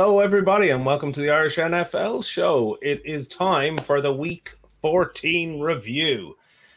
Hello, everybody, and welcome to the Irish NFL show. It is time for the week 14 review.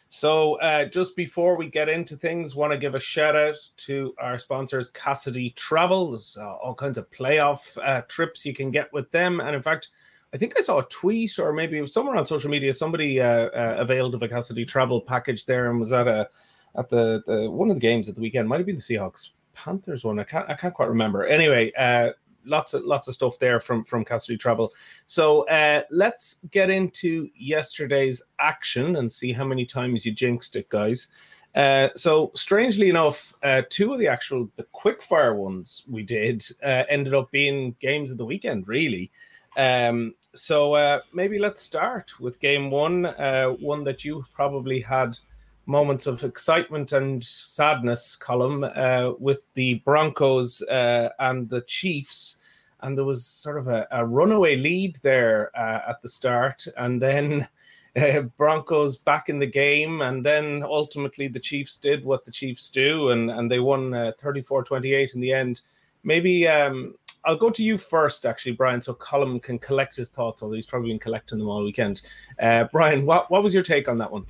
So, uh, just before we get into things, want to give a shout out to our sponsors, Cassidy Travel. There's uh, all kinds of playoff uh, trips you can get with them. And in fact, I think I saw a tweet or maybe somewhere on social media. Somebody uh, uh, availed of a Cassidy Travel package there and was at a at the, the one of the games at the weekend. Might have been the Seahawks Panthers one. I can't I can't quite remember. Anyway, uh, lots of lots of stuff there from from Cassidy Travel. So uh, let's get into yesterday's action and see how many times you jinxed it, guys. Uh, so strangely enough, uh, two of the actual the quick fire ones we did uh, ended up being games of the weekend, really. Um, so uh, maybe let's start with game one, uh, one that you probably had moments of excitement and sadness column uh, with the Broncos uh, and the Chiefs. And there was sort of a, a runaway lead there uh, at the start. And then uh, Broncos back in the game. And then ultimately the Chiefs did what the Chiefs do and, and they won uh, 34 28 in the end. Maybe um, I'll go to you first, actually, Brian, so Colin can collect his thoughts, although he's probably been collecting them all weekend. Uh, Brian, what, what was your take on that one?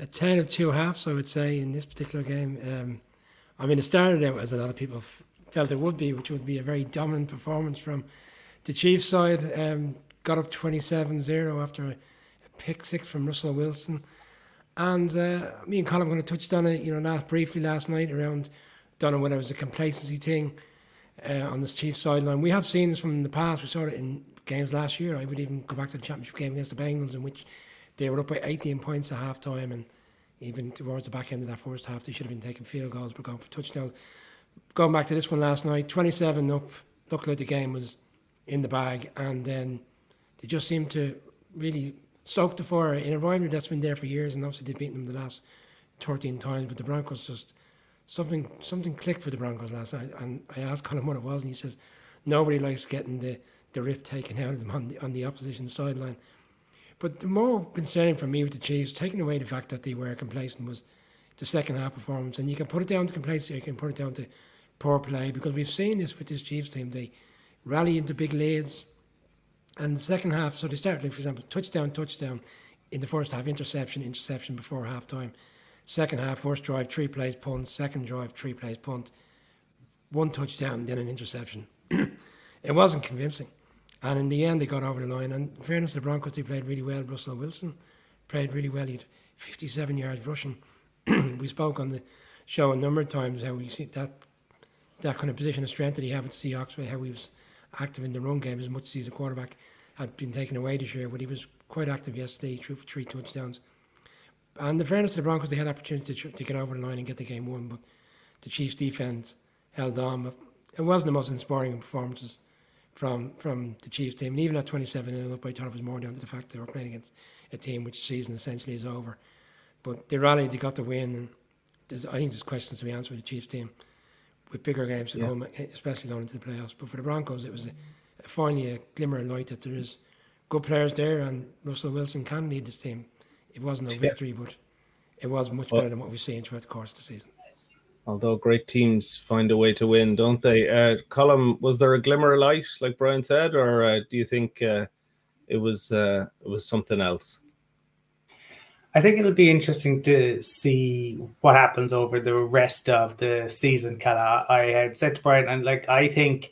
A ten of two halves, I would say, in this particular game. Um, I mean, it started out as a lot of people felt it would be, which would be a very dominant performance from the Chiefs side. Um, got up 27 0 after a, a, pick six from Russell Wilson. And uh, me and Colin were going to touch on it, you know, last, briefly last night around, don't know whether it was a complacency thing uh, on the Chiefs sideline. We have seen this from the past. We saw it in games last year. I would even go back to the championship game against the Bengals, in which they were up by 18 points at half time, and even towards the back end of that first half, they should have been taking field goals, but going for touchdowns. Going back to this one last night, 27 up, looked like the game was in the bag, and then they just seemed to really stoke the fire in a rivalry that's been there for years, and obviously they've beaten them the last 13 times, but the Broncos just something something clicked for the Broncos last night, and I asked Colin what it was, and he says nobody likes getting the the rip taken out of them on the on the opposition sideline. But the more concerning for me with the Chiefs, taking away the fact that they were complacent, was the second half performance. And you can put it down to complacency, you can put it down to poor play, because we've seen this with this Chiefs team. They rally into big leads. And the second half, so they started, for example, touchdown, touchdown in the first half, interception, interception before half time. Second half, first drive, three plays punt. Second drive, three plays punt. One touchdown, then an interception. it wasn't convincing. And in the end, they got over the line. And in fairness to the Broncos, they played really well. Russell Wilson played really well. He had 57 yards rushing. we spoke on the show a number of times how we see that that kind of position of strength that he had with Seahawks, how he was active in the run game as much as he's a quarterback had been taken away this year, but he was quite active yesterday, threw for three touchdowns. And the fairness to the Broncos, they had opportunity to, to get over the line and get the game won, but the Chiefs' defense held on. But it wasn't the most inspiring performances from from the Chiefs team. And even at 27 0 up, by was more down to the fact they were playing against a team which season essentially is over. But they rallied, they got the win. And I think there's questions to be answered with the Chiefs team with bigger games to yeah. come, especially going into the playoffs. But for the Broncos, it was a, finally a glimmer of light that there is good players there and Russell Wilson can lead this team. It wasn't a victory, but it was much better than what we've seen throughout the course of the season. Although great teams find a way to win, don't they? Uh, Colin, was there a glimmer of light, like Brian said, or uh, do you think uh, it was uh, it was something else? I think it'll be interesting to see what happens over the rest of the season. Kala, I had said to Brian, and like I think,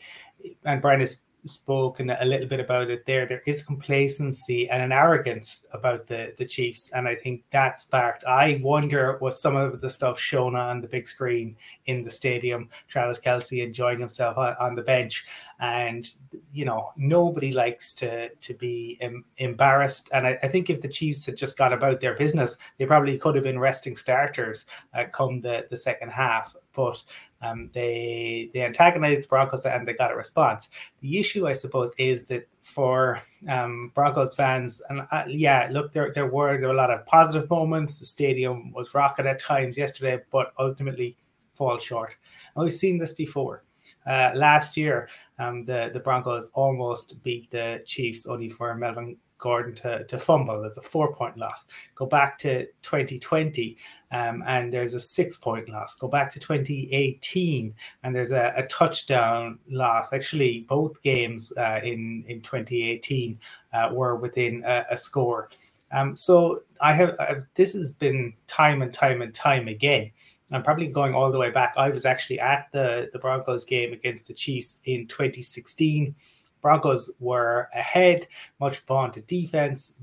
and Brian is spoken a little bit about it there. There is complacency and an arrogance about the the Chiefs, and I think that's sparked. I wonder was some of the stuff shown on the big screen in the stadium. Travis Kelce enjoying himself on, on the bench, and you know nobody likes to to be em- embarrassed. And I, I, think if the Chiefs had just gone about their business, they probably could have been resting starters uh, come the the second half but um, they they antagonized the Broncos and they got a response. The issue, I suppose, is that for um, Broncos fans, and uh, yeah, look, there there were there were a lot of positive moments. The stadium was rocking at times yesterday, but ultimately fall short. And we've seen this before. Uh, last year, um, the the Broncos almost beat the Chiefs, only for Melvin Gordon to, to fumble. There's a four point loss. Go back to 2020 um, and there's a six point loss. Go back to 2018 and there's a, a touchdown loss. Actually, both games uh, in, in 2018 uh, were within a, a score. Um, so I have I've, this has been time and time and time again. I'm probably going all the way back. I was actually at the the Broncos game against the Chiefs in 2016. Broncos were ahead, much vaunted defense,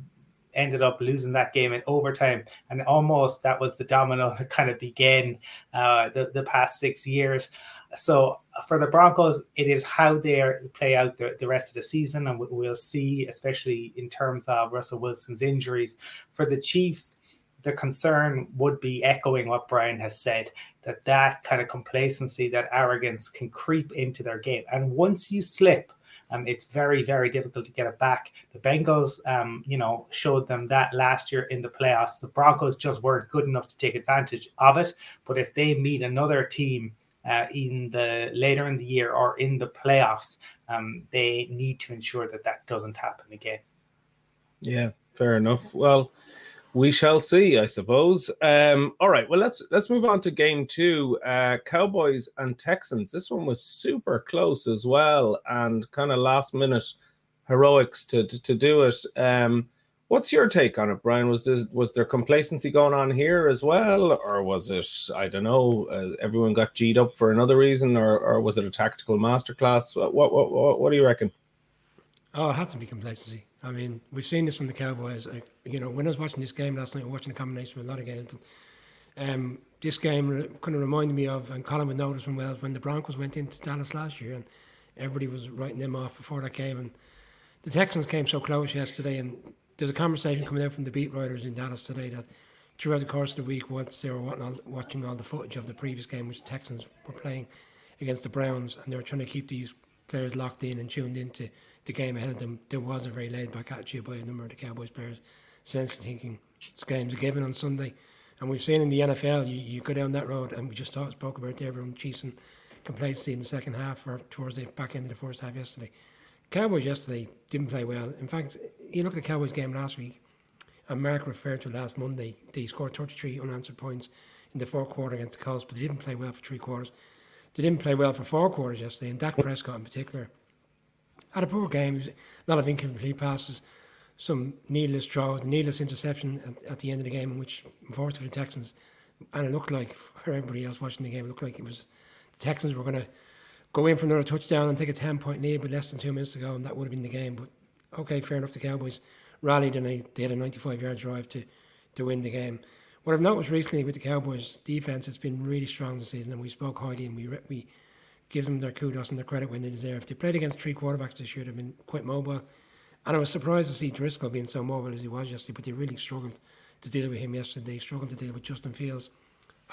ended up losing that game in overtime, and almost that was the domino that kind of began uh, the the past six years. So for the Broncos, it is how they play out the, the rest of the season, and we'll see, especially in terms of Russell Wilson's injuries. For the Chiefs, the concern would be echoing what Brian has said that that kind of complacency, that arrogance can creep into their game. And once you slip, um, it's very, very difficult to get it back. The Bengals, um, you know, showed them that last year in the playoffs. The Broncos just weren't good enough to take advantage of it. But if they meet another team uh, in the later in the year or in the playoffs, um, they need to ensure that that doesn't happen again. Yeah, fair enough. Well, we shall see, I suppose. Um, all right, well let's let's move on to game two. Uh, Cowboys and Texans. This one was super close as well, and kind of last minute heroics to to, to do it. Um, What's your take on it, Brian? Was this was there complacency going on here as well, or was it I don't know? Uh, everyone got g'd up for another reason, or or was it a tactical masterclass? What what what what do you reckon? Oh, it had to be complacency. I mean, we've seen this from the Cowboys. I, you know, when I was watching this game last night, watching a combination of a lot of games, but um, this game kind of reminded me of, and Colin would notice from Wales when the Broncos went into Dallas last year, and everybody was writing them off before that game, and the Texans came so close yesterday, and there's a conversation coming out from the beat writers in Dallas today that throughout the course of the week, once they were watching all the footage of the previous game, which the Texans were playing against the Browns, and they were trying to keep these players locked in and tuned into the game ahead of them, there was a very laid back attitude by a number of the Cowboys players, essentially thinking this game's a given on Sunday. And we've seen in the NFL, you, you go down that road, and we just talked, spoke about everyone Chiefs and complacency in the second half or towards the back end of the first half yesterday. Cowboys yesterday didn't play well. In fact, you look at the Cowboys game last week, and Mark referred to last Monday, they scored 33 unanswered points in the fourth quarter against the Colts, but they didn't play well for three quarters. They didn't play well for four quarters yesterday, and Dak Prescott in particular had a poor game. A lot of incomplete passes, some needless throws, needless interception at, at, the end of the game, which unfortunately for the Texans, and it looked like for everybody else watching the game, it looked like it was the Texans were going to go in for another touchdown and take a 10 point lead with less than two minutes to go, and that would have been the game. But okay, fair enough. The Cowboys rallied and they, they had a 95 yard drive to, to win the game. What I've noticed recently with the Cowboys defense, it's been really strong this season, and we spoke highly and we we give them their kudos and their credit when they deserve. They played against three quarterbacks this year. They've been quite mobile, and I was surprised to see Driskel being so mobile as he was yesterday. But they really struggled to deal with him yesterday. They struggled to deal with Justin Fields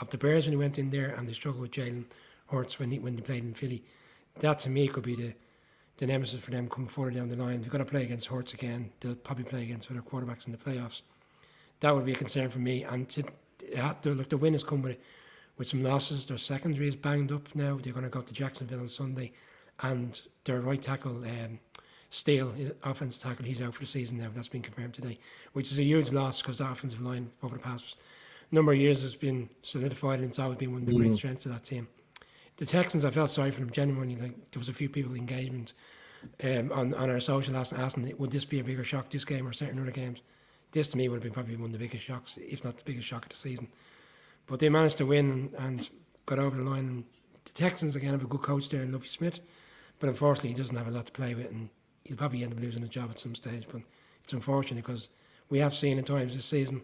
of the Bears when he went in there, and they struggled with Jalen Hurts when he, when they played in Philly. That to me could be the the nemesis for them coming further down the line. They've got to play against Hurts again. They'll probably play against other quarterbacks in the playoffs. That would be a concern for me. And to, uh, to look, the win has come with with some losses. Their secondary is banged up now. They're going to go to Jacksonville on Sunday, and their right tackle. Um, Steele, offensive tackle, he's out for the season now. That's been confirmed today, which is a huge loss because the offensive line over the past number of years has been solidified and it's always been one of the mm. great strengths of that team the Texans, I felt sorry for them genuinely. Like there was a few people engagement um, on on our social asking, asking, would this be a bigger shock this game or certain other games? This to me would have been probably one of the biggest shocks, if not the biggest shock of the season. But they managed to win and, and got over the line. And the Texans again have a good coach there in Lovie Smith, but unfortunately he doesn't have a lot to play with, and he'll probably end up losing his job at some stage. But it's unfortunate because we have seen at times this season,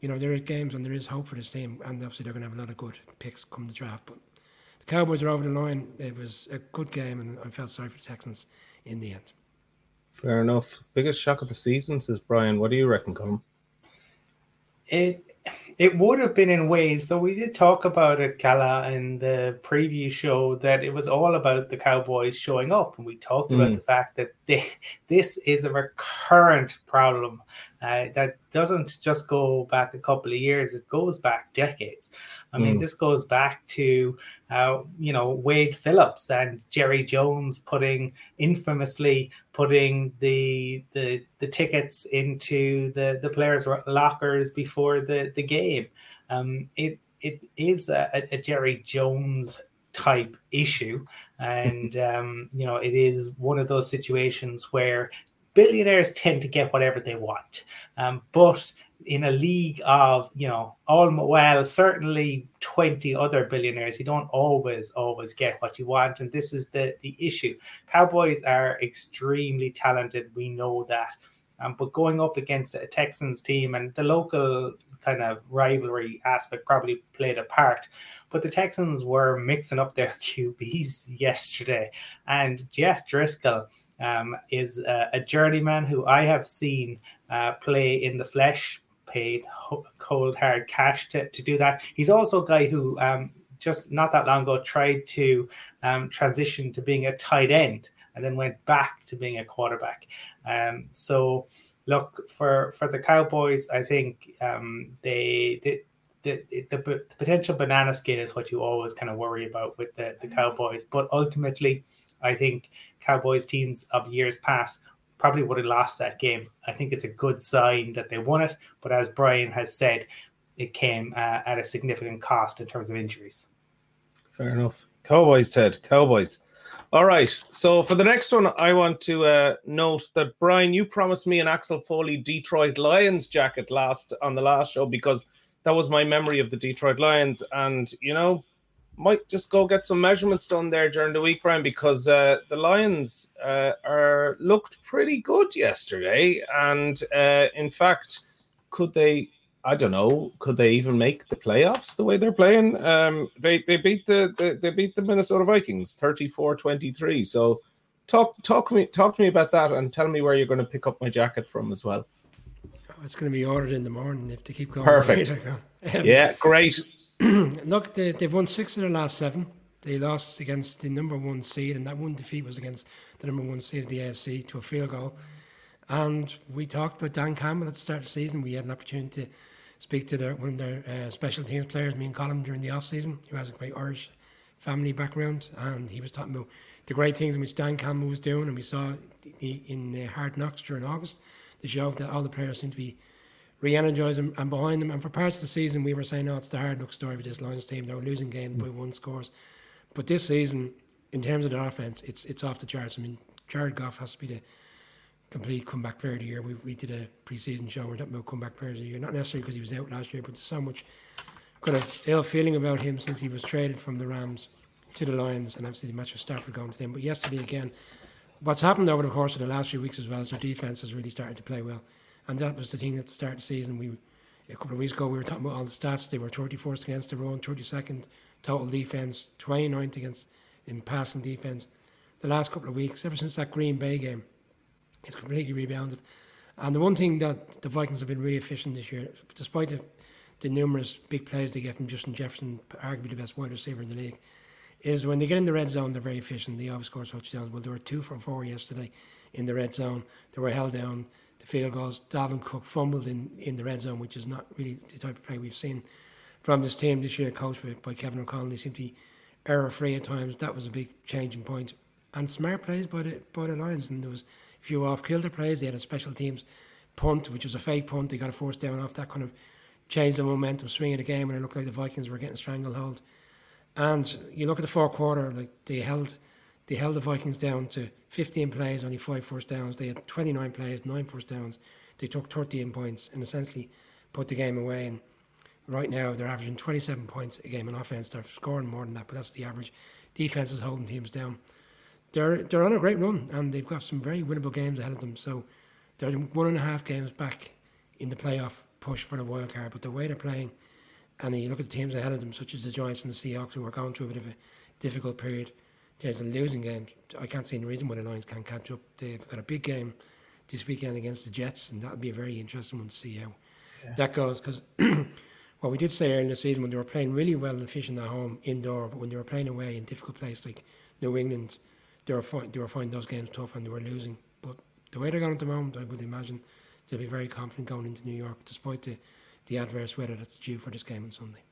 you know, there is games and there is hope for this team, and obviously they're going to have a lot of good picks come the draft, but the Cowboys are over the line. It was a good game, and I felt sorry for the Texans in the end. Fair enough. Biggest shock of the season, says Brian. What do you reckon, Colin? It it would have been in ways, though we did talk about it, Kala, in the preview show, that it was all about the Cowboys showing up. And we talked mm. about the fact that they, this is a recurrent problem uh, that doesn't just go back a couple of years; it goes back decades. I mean, mm. this goes back to uh, you know Wade Phillips and Jerry Jones putting infamously putting the the the tickets into the the players' lockers before the the game. Um, it it is a, a Jerry Jones type issue. And, um, you know, it is one of those situations where billionaires tend to get whatever they want. Um, but in a league of, you know, all well, certainly 20 other billionaires, you don't always, always get what you want. And this is the, the issue. Cowboys are extremely talented. We know that. Um, but going up against a Texans team and the local kind of rivalry aspect probably played a part. But the Texans were mixing up their QBs yesterday, and Jeff Driskel um, is a, a, journeyman who I have seen uh, play in the flesh, paid cold hard cash to, to do that. He's also a guy who um, just not that long ago tried to um, transition to being a tight end and then went back to being a quarterback. Um, so look for for the Cowboys. I think um, they, they the, the, the, potential banana skin is what you always kind of worry about with the, the Cowboys. But ultimately, I think Cowboys teams of years past probably would have lost that game. I think it's a good sign that they won it. But as Brian has said, it came uh, at a significant cost in terms of injuries. Fair enough. Cowboys, Ted. Cowboys. All right. So for the next one, I want to uh, note that Brian, you promised me an Axel Foley Detroit Lions jacket last on the last show because that was my memory of the Detroit Lions, and you know, might just go get some measurements done there during the week, Brian, because uh, the Lions uh, are looked pretty good yesterday, and uh, in fact, could they I don't know. Could they even make the playoffs the way they're playing? Um, they they beat the, the they beat the Minnesota Vikings 34-23. So talk talk me talk to me about that and tell me where you're going to pick up my jacket from as well. Oh, it's going to be ordered in the morning if they keep going. Perfect. Yeah, great. look, they, they've won six of their last seven. They lost against the number one seed, and that one defeat was against the number one seed of the AFC to a field goal. And we talked about Dan Campbell at the start of the season. We had an opportunity to speak to their, one of their uh, special teams players, me and Colin, during the off season, who has a great Irish family background, and he was talking about the great things in which Dan Campbell was doing, and we saw the, in the Hard Knocks during August, the show that all the players seem to be re-energized them and, behind them. And for parts of the season, we were saying, "Oh, it's the Hard Knock story with this Lions team. They were losing games by one scores." But this season, in terms of the offense, it's it's off the charts. I mean, Jared Goff has to be the complete comeback player of the year. We, we did a preseason show. We're talking about comeback players of the year, not necessarily because he was out last year, but there's so much kind of ill feeling about him since he was traded from the Rams to the Lions, and obviously the match with Stafford going to them. But yesterday again, what's happened over the course of the last few weeks as well is their defense has really started to play well, and that was the thing at the start of the season. We a couple of weeks ago we were talking about all the stats. They were 34th against the run, 32nd total defense, 29th against in passing defense. The last couple of weeks, ever since that Green Bay game, it's completely rebounded. And the one thing that the Vikings have been really efficient this year, despite the, the numerous big plays they get from Justin Jefferson, arguably the best wide receiver in the league, is when they get in the red zone, they're very efficient. They always score touchdowns. Well, there were two from four yesterday in the red zone. They were held down. The field goals. Dalvin Cook fumbled in, in the red zone, which is not really the type of play we've seen from this team this year, coached by Kevin O'Connell. They seem to be error free at times. That was a big changing point. And smart plays by the by the Lions. And there was a few off kilter plays. They had a special teams punt, which was a fake punt. They got a force down off that kind of changed the momentum, swing of the game, and it looked like the Vikings were getting stranglehold. And you look at the fourth quarter, like they held, they held the Vikings down to 15 plays, only five first downs. They had 29 plays, nine first downs. They took 13 points and essentially put the game away. And right now they're averaging 27 points a game on offense. They're scoring more than that, but that's the average. Defense is holding teams down they're they're on a great run and they've got some very winnable games ahead of them. So they're one and a half games back in the playoff push for the wild card. But the way they're playing, and you look at the teams ahead of them, such as the Giants and the Seahawks, who are going through a bit of a difficult period. There's a losing game. I can't see any reason why the Lions can't catch up. They've got a big game this weekend against the Jets, and that'll be a very interesting one to see how yeah. that goes. Because what we did say earlier in the season, when they were playing really well and efficient at home indoor, but when they were playing away in difficult places like New England, they were find, they were finding those games tough and they were losing. But the way they're going at the moment, I would imagine they'll be very confident going into New York, despite the, the adverse weather that's due for this game on Sunday.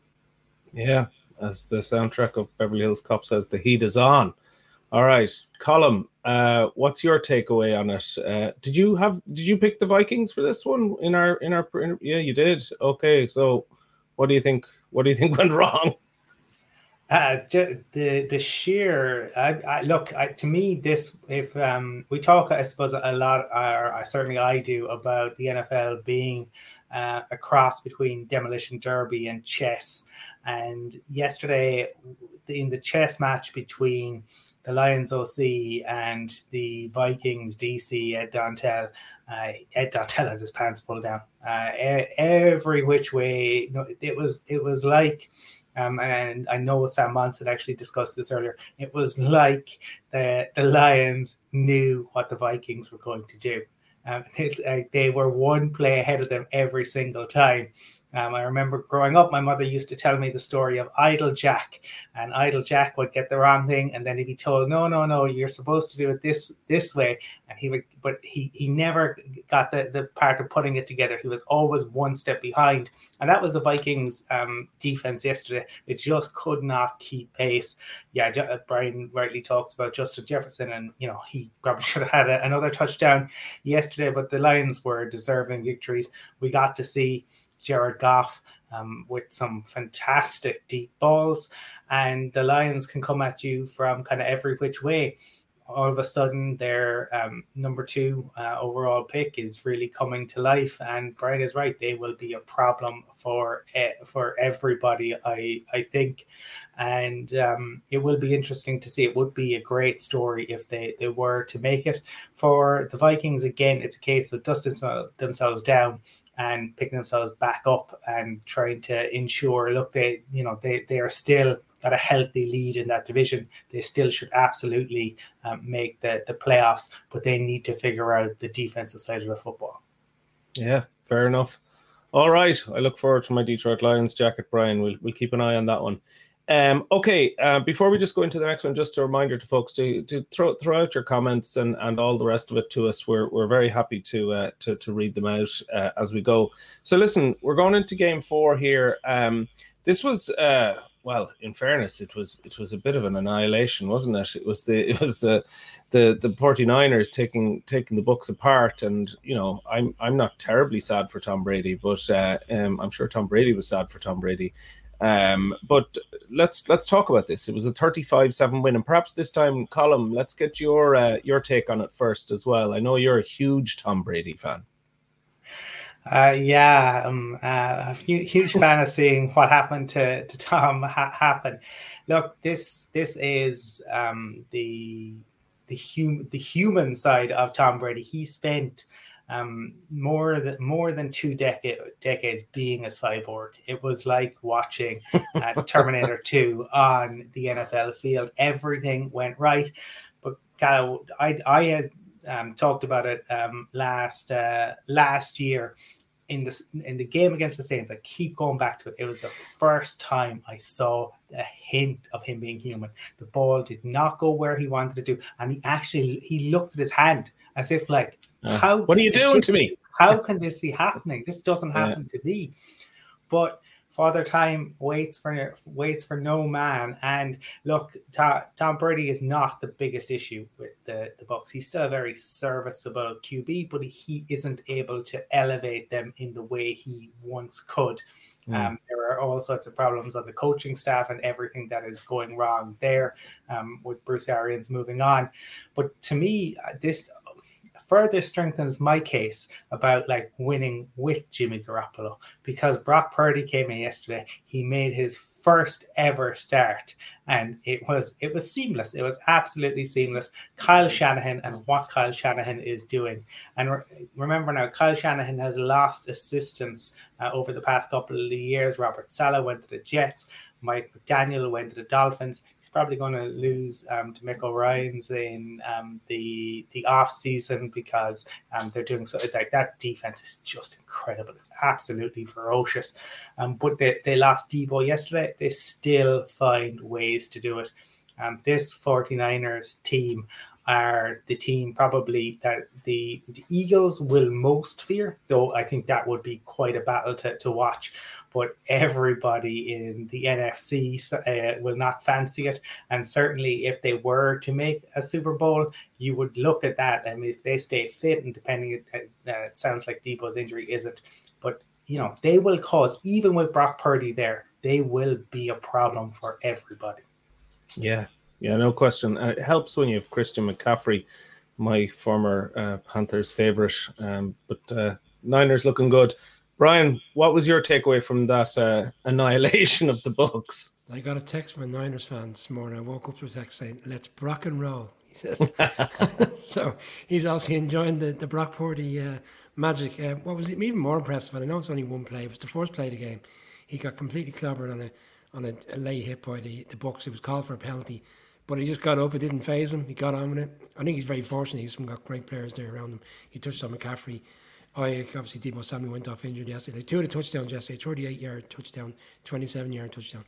Yeah, as the soundtrack of Beverly Hills Cop says, the heat is on. All right, Colm, uh, what's your takeaway on it? Uh, did you have? Did you pick the Vikings for this one in our in our? In, yeah, you did. Okay, so what do you think? What do you think went wrong? Uh, the the sheer I, I look I, to me this if um, we talk I suppose a lot or certainly I do about the NFL being uh, a cross between demolition derby and chess and yesterday in the chess match between the Lions OC and the Vikings DC Ed Donatell uh, Ed Donatell had his pants pulled down uh, every which way it was it was like um, and I know Sam Monson actually discussed this earlier. It was like the the Lions knew what the Vikings were going to do. Um, they, they, were one play ahead of them every single time. Um, I remember growing up, my mother used to tell me the story of Idle Jack, and Idle Jack would get the wrong thing, and then he'd be told, "No, no, no, you're supposed to do it this this way," and he would, but he he never got the the part of putting it together. He was always one step behind, and that was the Vikings' um, defense yesterday. It just could not keep pace. Yeah, uh, Brian rightly talks about Justin Jefferson, and you know he probably should have had a, another touchdown yesterday, but the Lions were deserving victories. We got to see Jared Goff um, with some fantastic deep balls, and the Lions can come at you from kind of every which way. All of a sudden, their um, number two uh, overall pick is really coming to life, and Brian is right; they will be a problem for uh, for everybody. I I think, and um, it will be interesting to see. It would be a great story if they they were to make it. For the Vikings, again, it's a case of dusting themselves down and picking themselves back up and trying to ensure look they you know they they are still at a healthy lead in that division. They still should absolutely um, make the the playoffs but they need to figure out the defensive side of the football. Yeah fair enough. All right i look forward to my detroit lions jacket brian. We'll, we'll keep an eye on that one um, okay, uh, before we just go into the next one, just a reminder to folks to to throw throw out your comments and, and all the rest of it to us. We're we're very happy to uh, to to read them out uh, as we go. So listen, we're going into game four here. Um, this was uh, well, in fairness, it was it was a bit of an annihilation, wasn't it? It was the it was the the the 49ers taking taking the Bucs apart and you know i'm i'm not terribly sad for tom brady but uh, um, i'm sure tom brady was sad for tom brady um, but let's let's talk about this. It was a 35-7 win, and perhaps this time, Colm, let's get your uh, your take on it first as well. I know you're a huge Tom Brady fan. Uh, yeah, I'm uh, a huge fan of seeing what happened to, to Tom ha- happen. Look, this this is um, the the hum- the human side of Tom Brady. He spent um, more than more than two decade, decades being a cyborg. It was like watching uh, Terminator 2 on the NFL field. Everything went right, but I I had um, talked about it um, last uh, last year in the in the game against the Saints. I keep going back to it. It was the first time I saw a hint of him being human. The ball did not go where he wanted it to do, and he actually he looked at his hand as if like uh, how what are you doing to me? How can this be happening? This doesn't happen yeah. to me. But Father Time waits for waits for no man. And look, Tom, Tom Brady is not the biggest issue with the the Bucs. He's still a very serviceable QB, but he isn't able to elevate them in the way he once could. Mm. Um, there are all sorts of problems on the coaching staff and everything that is going wrong there um, with Bruce Arians moving on. But to me, uh, this further strengthens my case about like winning with Jimmy Garoppolo because Brock Purdy came in yesterday. He made his first ever start and it was it was seamless. It was absolutely seamless. Kyle Shanahan and what Kyle Shanahan is doing. And re- remember now, Kyle Shanahan has lost assistants uh, over the past couple of years. Robert Saleh went to the Jets. Mike McDaniel went to the Dolphins probably going to lose um, DeMeco Ryans in um, the the off season because um, they're doing so like that defense is just incredible. It's absolutely ferocious. Um, but they, they lost Deebo yesterday. They still find ways to do it. Um, this 49ers team, are the team probably that the, the Eagles will most fear, though I think that would be quite a battle to, to watch. But everybody in the NFC uh, will not fancy it. And certainly, if they were to make a Super Bowl, you would look at that. I mean, if they stay fit, and depending, uh, it sounds like Deebo's injury isn't, but you know, they will cause, even with Brock Purdy there, they will be a problem for everybody. Yeah, yeah, no question. And it helps when you have Christian McCaffrey, my former uh, Panthers favorite. Um, but uh, Niners looking good. Brian, what was your takeaway from that uh, annihilation of the Bucs? I got a text from a Niners fan this morning. I woke up to a text saying, "Let's Brock and roll." He said. so he's obviously enjoying the the Brock Purdy uh, magic. Uh, what was even more impressive? And I know it's only one play. It was the first play of the game. He got completely clobbered on a on a, a lay hit by the the Bucs. It was called for a penalty. But he just got up. It didn't phase him. He got on with it. I think he's very fortunate. He's got great players there around him. He touched on McCaffrey. I obviously Deebo Samuel went off injured yesterday. Two of the touchdowns yesterday, 38 yard touchdown, 27 yard touchdown.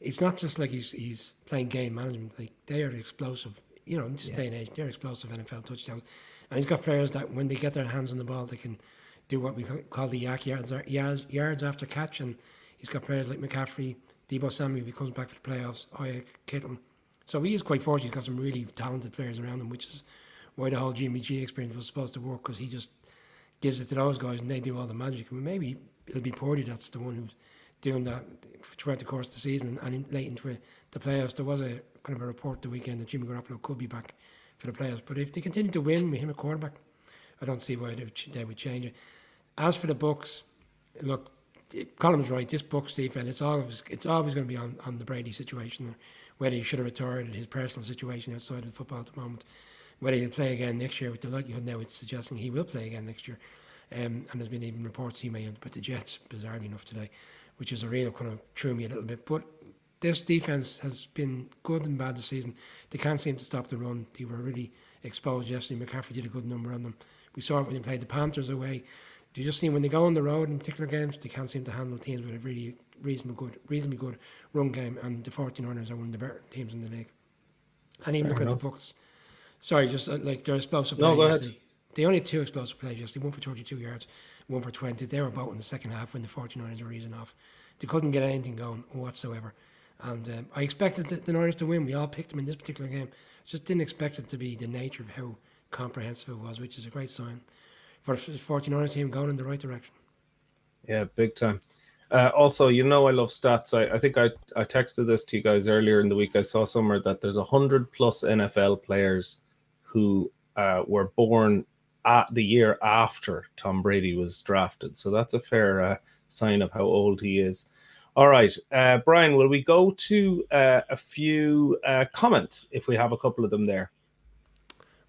It's not just like he's he's playing game management. Like they are explosive. You know, in this yeah. day and age, they're explosive NFL touchdowns. And he's got players that when they get their hands on the ball, they can do what we call the YAC yards, yards, yards after catch. And he's got players like McCaffrey, Deebo Samuel, if he comes back for the playoffs, Aiyuk, Kittle. So he is quite fortunate. He's got some really talented players around him, which is why the whole Jimmy G experience was supposed to work because he just gives it to those guys and they do all the magic. I mean, maybe it'll be Purdy that's the one who's doing that throughout the course of the season and in, late into the playoffs. There was a kind of a report the weekend that Jimmy Garoppolo could be back for the playoffs. But if they continue to win with him a quarterback, I don't see why they would, change it. As for the Bucs, look, Colin's right. This Bucs defense, it's always it's always going to be on, on the Brady situation whether he should have retired, his personal situation outside of football at the moment, whether he'll play again next year, with the likelihood now it's suggesting he will play again next year. Um, and there's been even reports he may end up the Jets, bizarrely enough, today, which is a real kind of threw me a little bit. But this defense has been good and bad this season. They can't seem to stop the run. They were really exposed yesterday. McCaffrey did a good number on them. We saw it when they played the Panthers away. Do you just see when they go on the road in particular games, they can't seem to handle teams with a really reasonably good, reasonably good run game, and the 49ers are one of the better teams in the league. And even Fair look enough. at the Bucs. Sorry, just uh, like their explosive no, plays. They, they only had two explosive plays yesterday, one for 32 yards, one for 20. They were about in the second half when the 49ers were easing off. They couldn't get anything going whatsoever. And um, I expected the, the Niners to win. We all picked them in this particular game. Just didn't expect it to be the nature of how comprehensive it was, which is a great sign for the 49ers team going in the right direction. Yeah, big time. Uh, also, you know, I love stats. I, I think I, I texted this to you guys earlier in the week. I saw somewhere that there's a hundred plus NFL players who uh, were born at the year after Tom Brady was drafted. So that's a fair uh, sign of how old he is. All right, uh, Brian, will we go to uh, a few uh, comments if we have a couple of them there?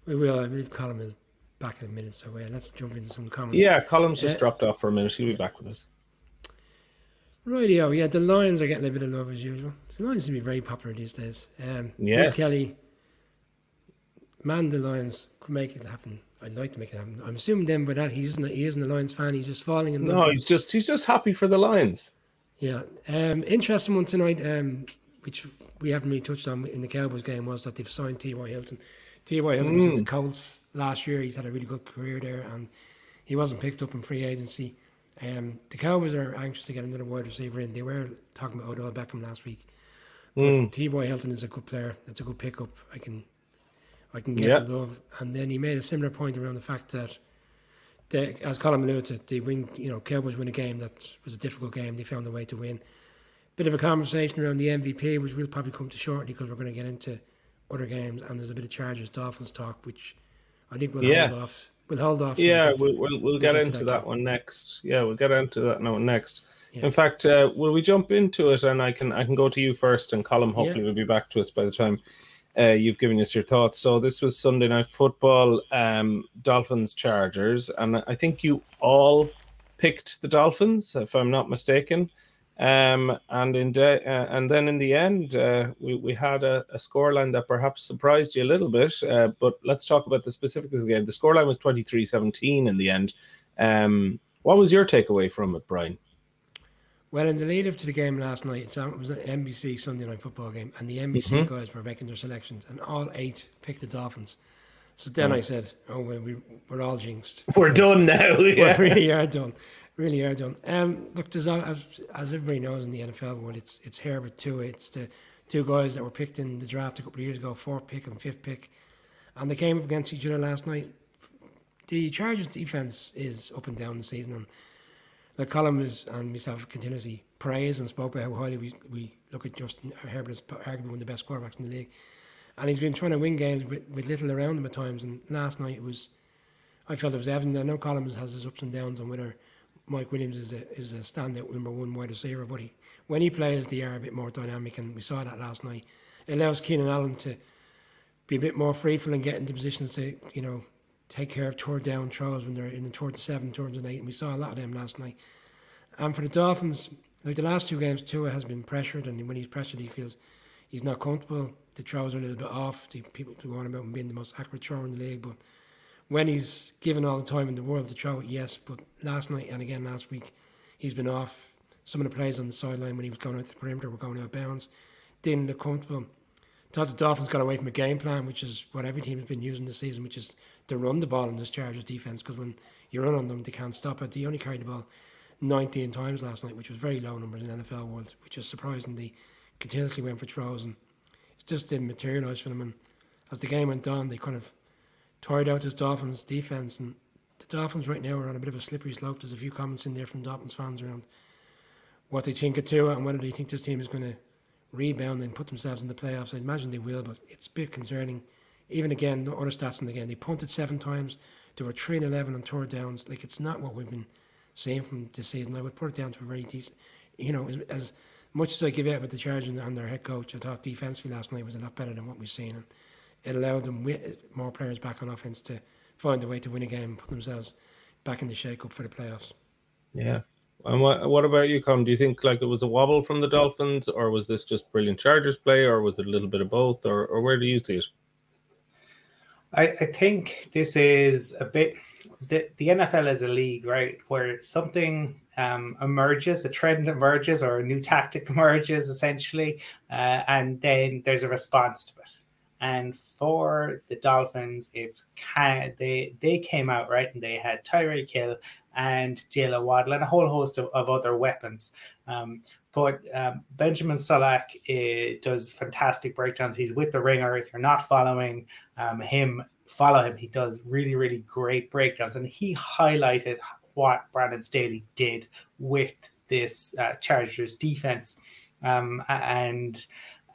We will. I believe Colin is back in a minute, so let's jump into some comments. Yeah, Colin's just dropped off for a minute. He'll be back with us. Radio, yeah, the Lions are getting a bit of love as usual. The Lions seem to be very popular these days. Um, yes. Kelly, man, the Lions could make it happen. I'd like to make it happen. I'm assuming then by that he isn't he isn't a Lions fan. He's just falling in love. No, he's just he's just happy for the Lions. Yeah. Um, interesting one tonight, um, which we haven't really touched on in the Cowboys game, was that they've signed T.Y. Hilton. T.Y. Hilton mm. was at the Colts last year. He's had a really good career there, and he wasn't picked up in free agency. Um, the Cowboys are anxious to get another wide receiver in. They were talking about Odell Beckham last week. Mm. T.Y. Hilton is a good player. That's a good pickup. I can, I can get yep. the love. And then he made a similar point around the fact that, the, as Colin alluded they win. You know, Cowboys win a game that was a difficult game. They found a way to win. Bit of a conversation around the MVP, which we'll probably come to shortly because we're going to get into other games. And there's a bit of Chargers Dolphins talk, which I think we'll yeah. hold off we'll hold off. Yeah, we'll, we'll, we'll get into, that, that one next. Yeah, we'll get into that one next. Yeah. In fact, uh, will we jump into it? And I can I can go to you first, and Colin hopefully yeah. will be back to us by the time uh, you've given us your thoughts. So this was Sunday night football, um, Dolphins Chargers, and I think you all picked the Dolphins, if I'm not mistaken. Um, and in de- uh, and then in the end, uh, we, we had a, a scoreline that perhaps surprised you a little bit. Uh, but let's talk about the specifics of the game. The scoreline was 23 17 in the end. Um, what was your takeaway from it, Brian? Well, in the lead up to the game last night, it was an NBC Sunday night football game, and the NBC mm-hmm. guys were making their selections, and all eight picked the Dolphins. So then I said, "Oh well, we, we're all jinxed. We're done now. Yeah. we really are done. Really are done." Um, look, as, as everybody knows in the NFL world, it's it's Herbert too. It's the two guys that were picked in the draft a couple of years ago, fourth pick and fifth pick, and they came up against each other last night. The Chargers defense is up and down the season, and like and myself continuously praised and spoke about how highly we, we look at Justin Herbert as arguably one of the best quarterbacks in the league. And he's been trying to win games with, with little around him at times. And last night it was, I felt it was evident. I know Collins has his ups and downs on whether Mike Williams is a, is a standout number one wide receiver, but he, when he plays, they are a bit more dynamic, and we saw that last night. It allows Keenan Allen to be a bit more freeful and get into positions to, you know, take care of third down throws when they're in the third and seven, third and eight, and we saw a lot of them last night. And for the Dolphins, like the last two games, Tua has been pressured, and when he's pressured, he feels he's not comfortable. The throws are a little bit off. The people go on about him being the most accurate thrower in the league, but when he's given all the time in the world to throw it, yes. But last night and again last week, he's been off. Some of the plays on the sideline when he was going out to the perimeter were going out of bounds. Didn't look comfortable. Thought the Dolphins got away from a game plan, which is what every team has been using this season, which is to run the ball in this Chargers defense. Because when you run on them, they can't stop it. They only carried the ball 19 times last night, which was very low numbers in NFL world, which is surprising. They continuously went for throws and it just didn't materialise for them. And as the game went on, they kind of tired out this Dolphins defense. And the Dolphins right now are on a bit of a slippery slope. There's a few comments in there from Dolphins fans around what they think of Tua and whether they think this team is going to rebound and put themselves in the playoffs. I imagine they will, but it's a bit concerning. Even again, the other stats in the game, they punted seven times. They were 3 and 11 on third downs. Like, it's not what we've been seeing from this season. I would put it down to a very decent, you know, as, as much as I give out with the Chargers and their head coach, I thought defensively last night was a lot better than what we've seen. And it allowed them with more players back on offense to find a way to win a game and put themselves back in the shake up for the playoffs. Yeah. And what, what about you, Com? Do you think like it was a wobble from the Dolphins, or was this just brilliant Chargers play, or was it a little bit of both, or, or where do you see it? I, I think this is a bit the, the NFL is a league, right, where something um, emerges, a trend emerges, or a new tactic emerges, essentially, uh, and then there's a response to it. And for the Dolphins, it's they they came out right, and they had Tyreek Hill and Jaylen Waddle and a whole host of, of other weapons. Um, but um, Benjamin Solak uh, does fantastic breakdowns. He's with the ringer. If you're not following um, him, follow him. He does really, really great breakdowns. And he highlighted what Brandon Staley did with this uh, Chargers defense. Um, and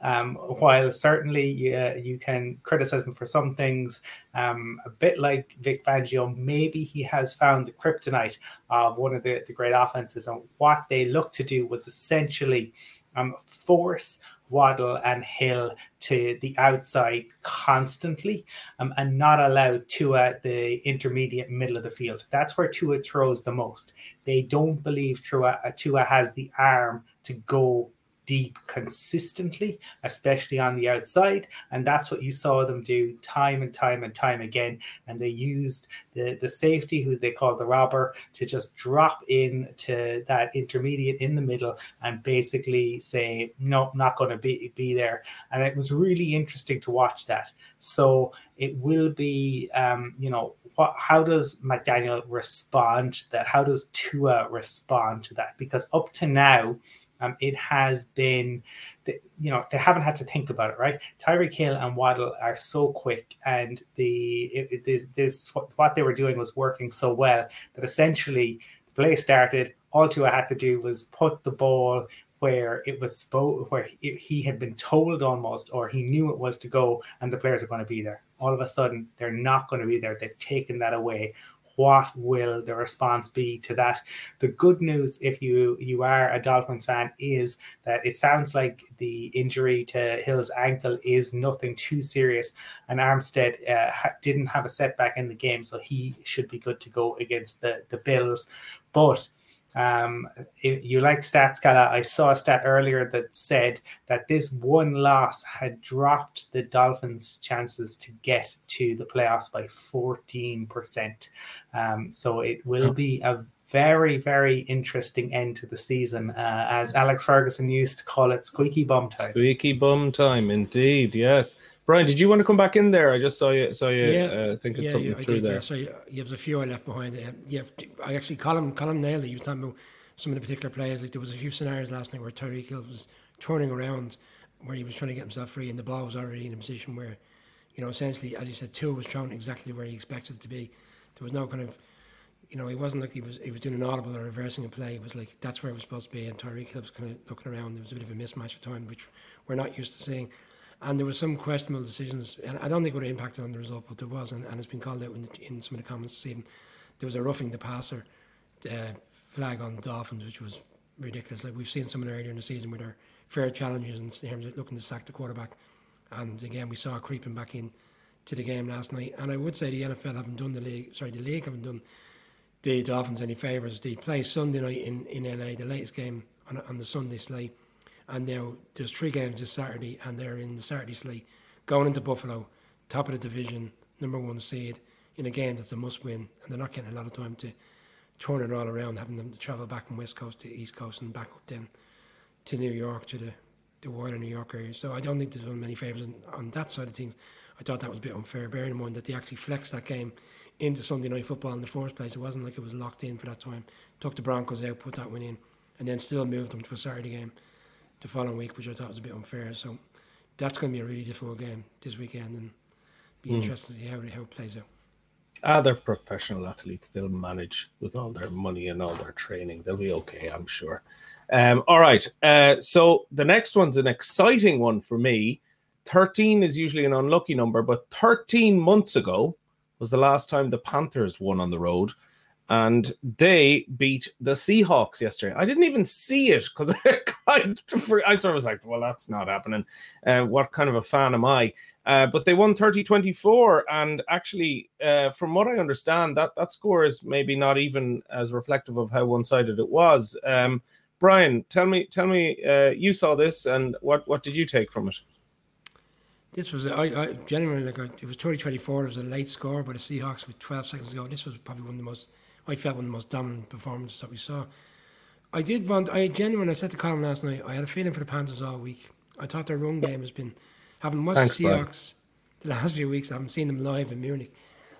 um, while certainly uh, you can criticize him for some things, um, a bit like Vic Fangio, maybe he has found the kryptonite of one of the, the great offenses. And what they looked to do was essentially um, force Waddle and Hill to the outside constantly um, and not allow Tua the intermediate middle of the field. That's where Tua throws the most. They don't believe Tua, Tua has the arm to go deep consistently, especially on the outside. And that's what you saw them do time and time and time again. And they used the, the safety, who they call the robber, to just drop in to that intermediate in the middle and basically say, no, not going to be, be there. And it was really interesting to watch that. So it will be, um, you know, what, how does McDaniel respond to that? How does Tua respond to that? Because up to now, um, it has been, the, you know, they haven't had to think about it, right? Tyreek Hill and Waddle are so quick, and the it, it, this, this what, they were doing was working so well that essentially the play started. All Tua had to do was put the ball where it was spo- where he had been told almost, or he knew it was to go, and the players are going to be there. All of a sudden, they're not going to be there. They've taken that away what will the response be to that? The good news if you you are a dolphins fan is that it sounds like the injury to hill's ankle is nothing too serious and armstead uh, didn't have a setback in the game so he should be good to go against the the bills. But um, you like stats, Gala, I saw a stat earlier that said that this one loss had dropped the Dolphins' chances to get to the playoffs by 14%. Um, so it will be a very, very interesting end to the season, uh, as Alex Ferguson used to call it squeaky bum time. Squeaky bum time, indeed, yes. Brian, did you want to come back in there? I just saw you saw you yeah, uh, thinking yeah, something yeah, through did, there. Yeah, so you, you have a few I left behind. Yeah, I actually Colin Colin nailed it. He was talking about some of the particular players. Like there was a few scenarios last night where Tyreek Hill was turning around where he was trying to get himself free, and the ball was already in a position where, you know, essentially, as you said, Tua was thrown exactly where he expected it to be. There was no kind of, you know, he wasn't like he was he was doing an audible or reversing a play. It was like that's where it was supposed to be, and Tyreek Hill was kind of looking around. There was a bit of a mismatch at time, which we're not used to seeing. And there were some questionable decisions, and I don't think it would have impacted on the result, but there was, and, and it's been called out in, in some of the comments this evening. There was a roughing the passer uh, flag on Dolphins, which was ridiculous. Like we've seen someone earlier in the season with their fair challenges in terms of looking to sack the quarterback. And again, we saw creeping back in to the game last night. And I would say the NFL haven't done the league, sorry, the league haven't done the Dolphins any favours. They play Sunday night in, in LA, the latest game on, on the Sunday slate. And now there's three games this Saturday, and they're in the Saturday slate going into Buffalo, top of the division, number one seed, in a game that's a must win. And they're not getting a lot of time to turn it all around, having them to travel back from West Coast to East Coast and back up then to New York to the the wider New York area. So I don't think there's been many favours on, on, that side of things. I thought that was a bit unfair, bearing in mind that they actually flexed that game into Sunday night football in the first place. It wasn't like it was locked in for that time. Took the Broncos out, put that one in, and then still moved them to a Saturday game the following week, which I thought was a bit unfair. So that's going to be a really difficult game this weekend, and be mm. interesting to see how it, how it plays out. Other professional athletes they'll manage with all their money and all their training? They'll be okay i'm sure. Um, all right uh, so the next one's an exciting one for me. 13 is usually an unlucky number but 13 months ago was the last time the panthers won on the road and they beat the Seahawks yesterday. I didn't even see it because I, I, sort of was like, well, that's not happening. Uh, what kind of a fan am I? Uh, but they won 30 24. And actually, uh, from what I understand, that, that score is maybe not even as reflective of how one sided it was. Um, Brian, tell me, tell me, uh, you saw this and what, what did you take from it? This was, I, I genuinely, like, it was 20 24. It was a late score by the Seahawks with 12 seconds to go. This was probably one of the most I felt one of the most dominant performances that we saw. I did want, I genuinely, I said to Colin last night, I had a feeling for the Panthers all week. I thought their run game has been, having watched Thanks, the Seahawks the last few weeks, I haven't seen them live in Munich.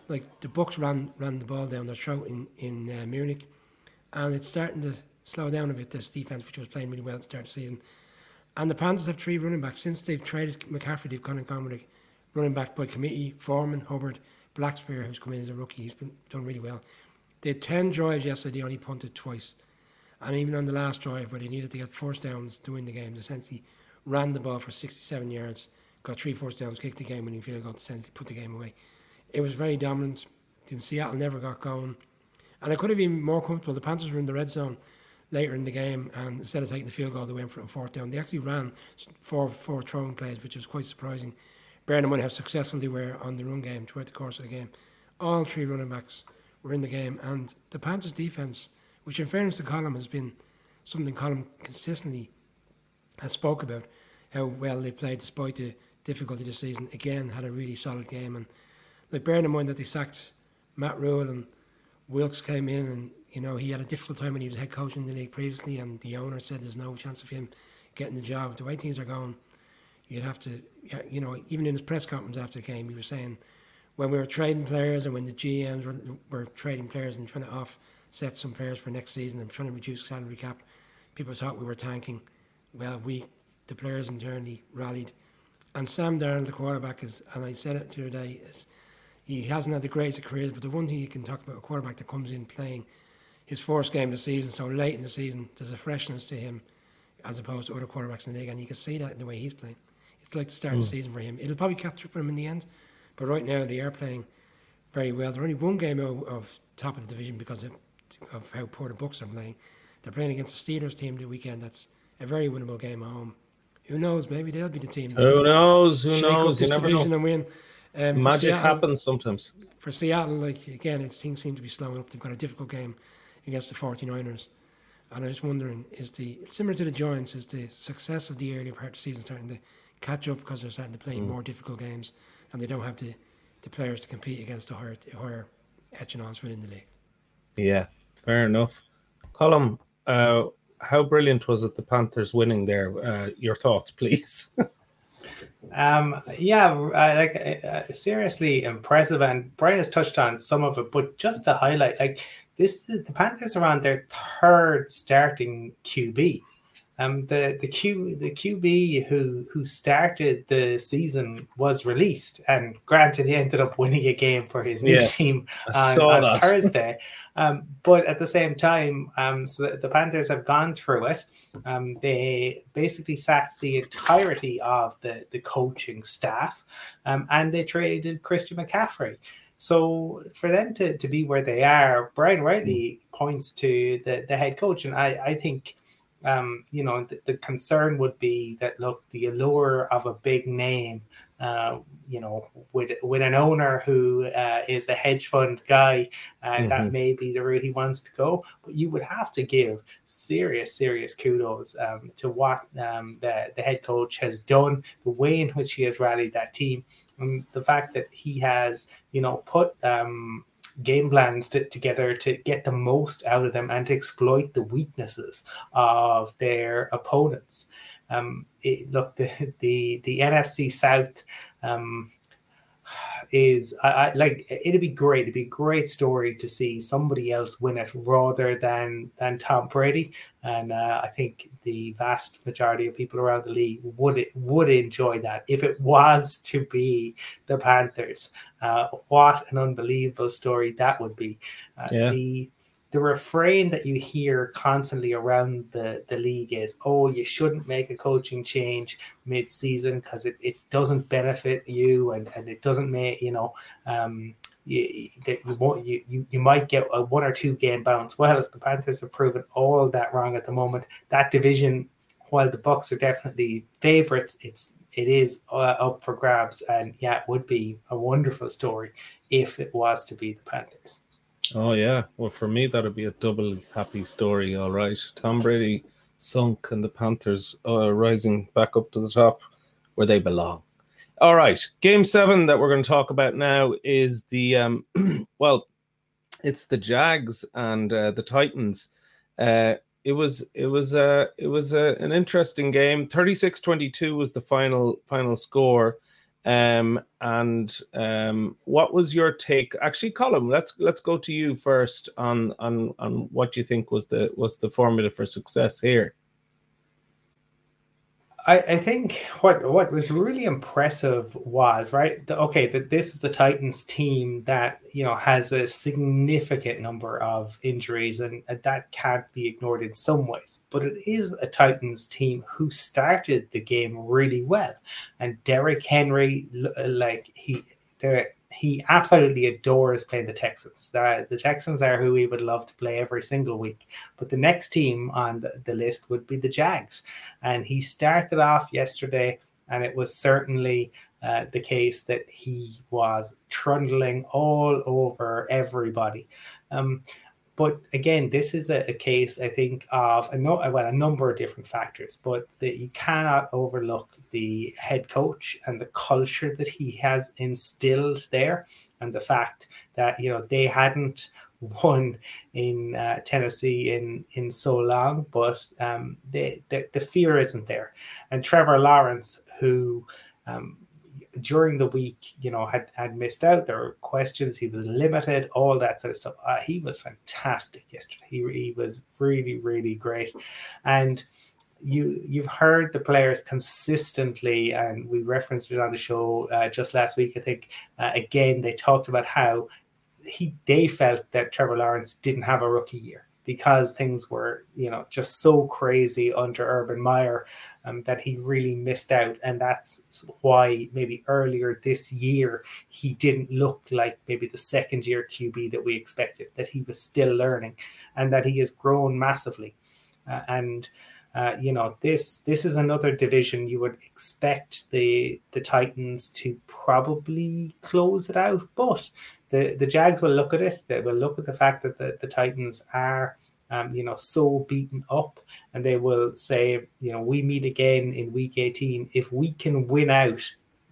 Like the Bucs ran ran the ball down their throat in in uh, Munich, and it's starting to slow down a bit. This defense, which was playing really well at the start of the season, and the Panthers have three running backs since they've traded McCaffrey. They've gone and gone with running back by committee: Foreman, Hubbard, Blackshear, who's come in as a rookie. He's been done really well. They had 10 drives yesterday, they only punted twice. And even on the last drive, where they needed to get first downs to win the game, essentially ran the ball for 67 yards, got three first downs, kicked the game winning field goal, essentially put the game away. It was very dominant. In Seattle never got going. And I could have been more comfortable. The Panthers were in the red zone later in the game, and instead of taking the field goal, they went for a fourth down. They actually ran four four throwing plays, which was quite surprising. Bearing in mind how successful they were on the run game throughout the course of the game. All three running backs were in the game. And the Panthers' defense, which in fairness to Colin has been something Colin consistently has spoke about, how well they played despite the difficulty this season. Again, had a really solid game. And like bearing in mind that they sacked Matt Rhule and Wilks came in and you know he had a difficult time when he was head coach in the league previously, and the owner said there's no chance of him getting the job. The way things are going, you'd have to, you know, even in his press conference after the game, he was saying when we were trading players and when the GMs were, were trading players and trying to offset some players for next season and trying to reduce salary cap, people thought we were tanking. Well, we, the players internally, rallied. And Sam Darnold, the quarterback, is, and I said it the other day, is he hasn't had the greatest of careers, but the one thing you can talk about a quarterback that comes in playing his first game of the season, so late in the season, there's a freshness to him as opposed to other quarterbacks in the league, and you can see that in the way he's playing. It's like the start mm. of the hmm. season for him. It'll probably catch up with him in the end, but right now they are playing very well. They're only one game out of top of the division because of, of how poor the Bucs are playing. They're playing against the Steelers team the weekend. That's a very winnable game at home. Who knows? Maybe they'll be the team. Who knows? Who knows? You never know. And win. Um, Magic Seattle, happens sometimes. For Seattle, like again, it things seem to be slowing up. They've got a difficult game against the 49ers. And I was wondering, is the similar to the Giants, is the success of the earlier part of the season starting to catch up because they're starting to play mm. more difficult games and they don't have the, the players to compete against the higher, higher echelons within the league. Yeah, fair enough. Colm, uh, how brilliant was it the Panthers winning there? Uh, your thoughts, please. Um, yeah, uh, like uh, seriously impressive, and Brian has touched on some of it, but just to highlight, like this, the Panthers are on their third starting QB. Um, the the Q the QB who who started the season was released, and granted, he ended up winning a game for his new yes, team on, on Thursday. Um, but at the same time, um, so the, the, Panthers have gone through it. Um, they basically sacked the entirety of the the coaching staff, um, and they traded Christian McCaffrey. So for them to, to be where they are, Brian Riley points to the, the head coach, and I, I think um, you know, the, the, concern would be that look, the allure of a big name, uh, you know, with with an owner who uh, is a hedge fund guy, uh, mm-hmm. that may be the route he wants to go. But you would have to give serious, serious kudos um, to what um, the the head coach has done, the way in which he has rallied that team, and the fact that he has, you know, put. Um, game plans to, together to get the most out of them and to exploit the weaknesses of their opponents. Um, it, look, the, the the NFC South um, is I, I, like it'd be great. It'd be a great story to see somebody else win it rather than than Tom Brady. And uh, I think the vast majority of people around the league would would enjoy that if it was to be the Panthers. Uh, what an unbelievable story that would be. Uh, yeah. The the refrain that you hear constantly around the, the league is, oh, you shouldn't make a coaching change mid season because it, it doesn't benefit you and, and it doesn't make, you know, um, you, you, you, you might get a one or two game bounce. Well, the Panthers have proven all that wrong at the moment. That division, while the Bucs are definitely favorites, it's it is uh, up for grabs, and yeah, it would be a wonderful story if it was to be the Panthers. Oh yeah, well for me that'd be a double happy story. All right, Tom Brady sunk and the Panthers uh, rising back up to the top where they belong. All right, game seven that we're going to talk about now is the um, well, it's the Jags and uh, the Titans. Uh, it was it was uh, it was uh, an interesting game. 36-22 was the final final score. Um, and um, what was your take? Actually, Colin, let's let's go to you first on on on what you think was the was the formula for success here. I, I think what what was really impressive was right. The, okay, that this is the Titans team that you know has a significant number of injuries, and, and that can't be ignored in some ways. But it is a Titans team who started the game really well, and Derrick Henry, like he, there he absolutely adores playing the Texans. Uh, the Texans are who he would love to play every single week. But the next team on the, the list would be the Jags. And he started off yesterday, and it was certainly uh, the case that he was trundling all over everybody. Um, but again, this is a, a, case, I think, of a no, well, a number of different factors, but that you cannot overlook the head coach and the culture that he has instilled there, and the fact that you know they hadn't won in uh, Tennessee in in so long, but um, they, the the fear isn't there, and Trevor Lawrence, who um, during the week, you know, had, had missed out. There were questions. He was limited, all that sort of stuff. Uh, he was fantastic yesterday. He, he was really, really great. And you you've heard the players consistently, and we referenced it on the show uh, just last week. I think uh, again they talked about how he they felt that Trevor Lawrence didn't have a rookie year because things were, you know, just so crazy under Urban Meyer um, that he really missed out. And that's why maybe earlier this year he didn't look like maybe the second year QB that we expected, that he was still learning and that he has grown massively. Uh, and uh, you know this this is another division you would expect the the Titans to probably close it out, but the the Jags will look at it. They will look at the fact that the, the Titans are um, you know so beaten up, and they will say, you know, we meet again in Week 18 if we can win out.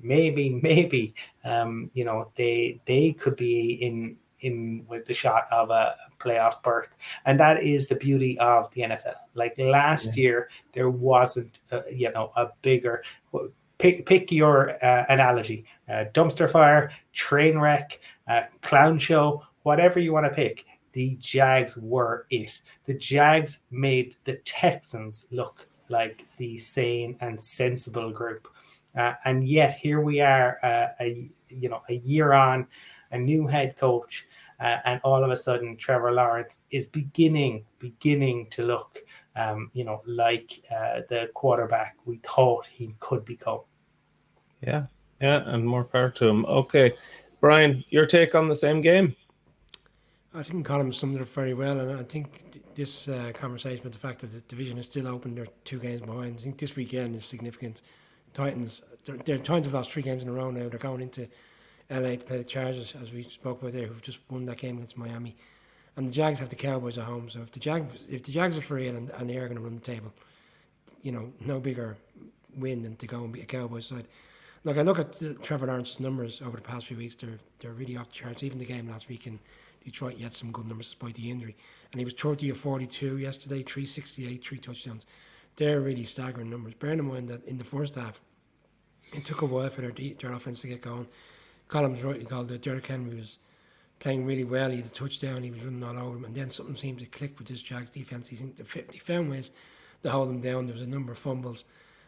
Maybe, maybe, um, you know, they they could be in in with the shot of a playoff berth, and that is the beauty of the NFL. Like last yeah. year, there wasn't, a, you know, a bigger pick pick your uh, analogy: uh, dumpster fire, train wreck, uh, clown show, whatever you want to pick. The Jags were it. The Jags made the Texans look like the sane and sensible group, uh, and yet here we are, uh, a you know, a year on, a new head coach. Uh, and all of a sudden, Trevor Lawrence is beginning, beginning to look um, you know, like uh, the quarterback we thought he could become. Yeah, yeah, and more power to him. Okay, Brian, your take on the same game? I think Colin summed it up very well, and I think this uh, conversation with the fact that the division is still open, they're two games behind. I think this weekend is significant. Titans, they're, they're Titans have lost three games in a row now. They're going into LA to play the Chargers, as we spoke about there, who've just won that game against Miami and the Jags have the Cowboys at home. So if the Jags if the Jags are for real and, and they are going to run the table, you know, no bigger win than to go and beat a Cowboys side. Look, I look at Trevor Lawrence's numbers over the past few weeks. They're they're really off the charts. Even the game last week in Detroit, he had some good numbers despite the injury. And he was 30 of 42 yesterday, 368, three touchdowns. They're really staggering numbers. Bearing in mind that in the first half, it took a while for their, their offense to get going. Columns rightly called it. Derrick Henry was playing really well. He had a touchdown. He was running all over him, and then something seemed to click with this Jags defense. He seemed to they found ways to hold them down. There was a number of fumbles,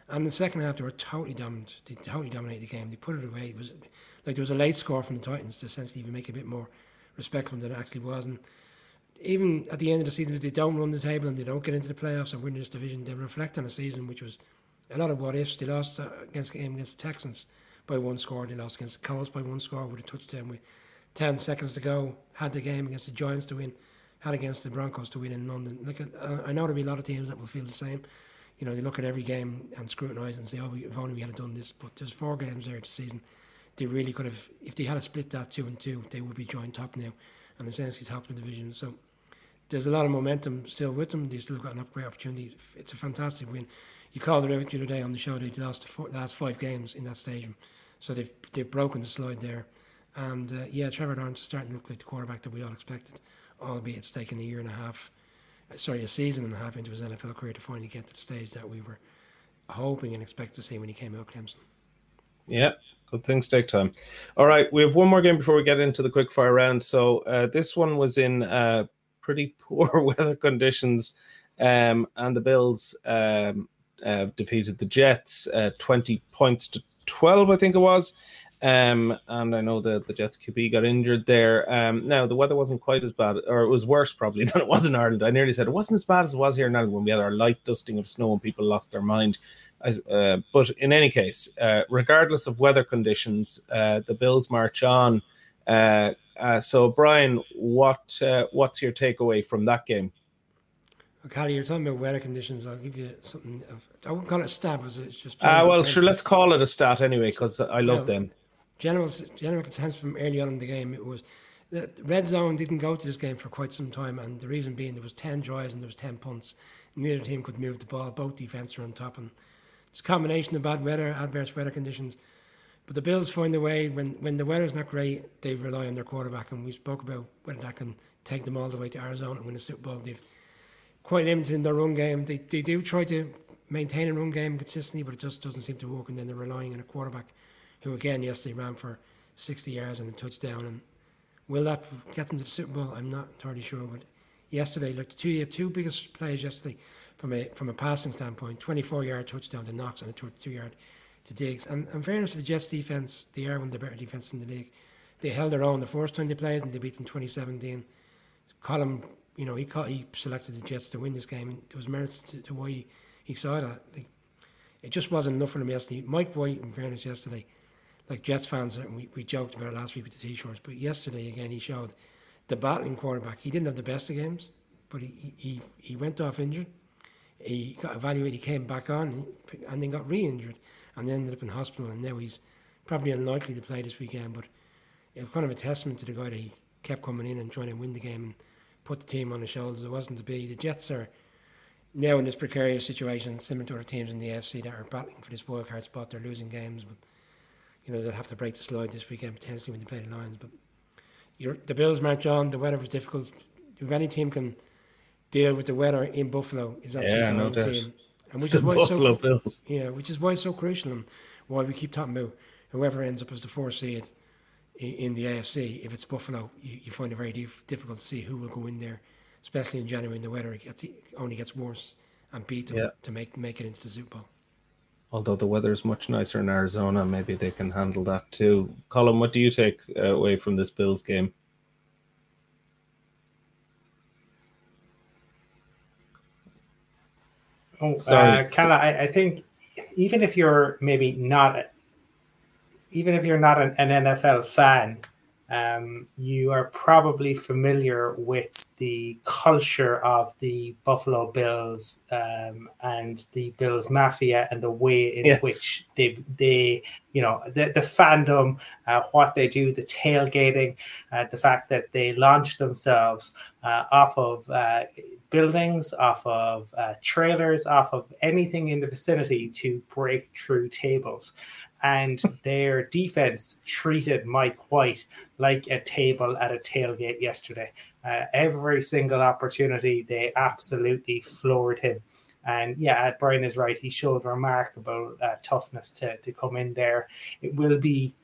and the second half they were totally dominant. They totally dominated the game. They put it away. It was like there was a late score from the Titans to essentially even make it a bit more respectable than it actually was. And even at the end of the season, if they don't run the table and they don't get into the playoffs and win this division, they reflect on a season which was a lot of what ifs. They lost uh, against game against the Texans by one score. They lost against the Colts by one score with a touchdown. With 10 seconds to go, had the game against the Giants to win, had against the Broncos to win in London. At, uh, I know there'll be a lot of teams that will feel the same. You know, they look at every game and scrutinise and say, oh, if only we had done this. But there's four games there this season. They really could have, if they had a split that two and two, they would be joint top now and essentially top of the division. So there's a lot of momentum still with them. They've still got an great opportunity. It's a fantastic win. You called it out the other day on the show. They lost the last five games in that stadium, so they've they've broken the slide there. And uh, yeah, Trevor Lawrence is starting to look like the quarterback that we all expected, albeit it's taken a year and a half, sorry, a season and a half into his NFL career to finally get to the stage that we were hoping and expect to see when he came out Clemson. Yeah, good things take time. All right, we have one more game before we get into the quick fire round. So uh, this one was in uh, pretty poor weather conditions, um, and the Bills um, uh, defeated the Jets uh, 20 points to 12, I think it was. Um, and I know that the Jets QB got injured there. Um, now the weather wasn't quite as bad, or it was worse probably than it was in Ireland. I nearly said it wasn't as bad as it was here in Ireland when we had our light dusting of snow and people lost their mind. Uh, but in any case, uh, regardless of weather conditions, uh, the Bills march on. Uh, uh, so, Brian, what uh, what's your takeaway from that game? Callie, you're talking about weather conditions. I'll give you something. I wouldn't call it a stat, was it? It's just. Uh, well, sure. Let's call it a stat anyway, because I love well, them general general consensus from early on in the game it was the red zone didn't go to this game for quite some time, and the reason being there was ten drives and there was ten punts. Neither team could move the ball. Both defenses were on top, and it's a combination of bad weather, adverse weather conditions. But the Bills find a way when when the weather's not great, they rely on their quarterback, and we spoke about whether that can take them all the way to Arizona and win the Super Bowl. They've quite limited in their run game. They they do try to maintain a run game consistently, but it just doesn't seem to work. And then they're relying on a quarterback who again yesterday ran for 60 yards and a touchdown. And will that get them to the Super Bowl? I'm not entirely sure. But yesterday, the two two biggest plays yesterday from a from a passing standpoint, 24 yard touchdown to Knox and a 22 yard to Diggs. And in fairness to the Jets defense, they are one of the better defenses in the league. They held their own the first time they played and they beat them 2017. Colin, you know, he caught, he selected the Jets to win this game, and there was merits to, to why he, he saw that. Like, it just wasn't enough for them yesterday. Mike White, in fairness, yesterday like Jets fans, and we, we joked about it last week with the t-shirts, but yesterday again he showed the battling quarterback. He didn't have the best of games, but he he, he went off injured. He got evaluated, he came back on, and then got re-injured, and then ended up in hospital, and now he's probably unlikely to play this weekend. But it's kind of a testament to the guy that he kept coming in and trying to win the game and put the team on his shoulders. It wasn't to be. The Jets are now in this precarious situation, similar to other teams in the AFC that are battling for this wild card spot. They're losing games, but you know, they'll have to break the slide this weekend potentially when they play the Lions. But the Bills march on. The weather was difficult. If any team can deal with the weather in Buffalo, is actually yeah, the no team. And which is why Buffalo so, Bills. Yeah, which is why it's so crucial. And why we keep talking about whoever ends up as the fourth seed in, in the AFC. If it's Buffalo, you, you find it very dif- difficult to see who will go in there, especially in January when the weather gets, only gets worse and beat them yeah. to make make it into the Super Bowl. Although the weather is much nicer in Arizona, maybe they can handle that too. Colin, what do you take uh, away from this Bills game? Oh, Sorry. Uh, I, I think even if you're maybe not, even if you're not an, an NFL fan, um, you are probably familiar with the culture of the Buffalo Bills um, and the Bills Mafia and the way in yes. which they, they, you know, the, the fandom, uh, what they do, the tailgating, uh, the fact that they launch themselves uh, off of uh, buildings, off of uh, trailers, off of anything in the vicinity to break through tables and their defense treated Mike White like a table at a tailgate yesterday. Uh, every single opportunity, they absolutely floored him. And yeah, Brian is right. He showed remarkable uh, toughness to, to come in there. It will be,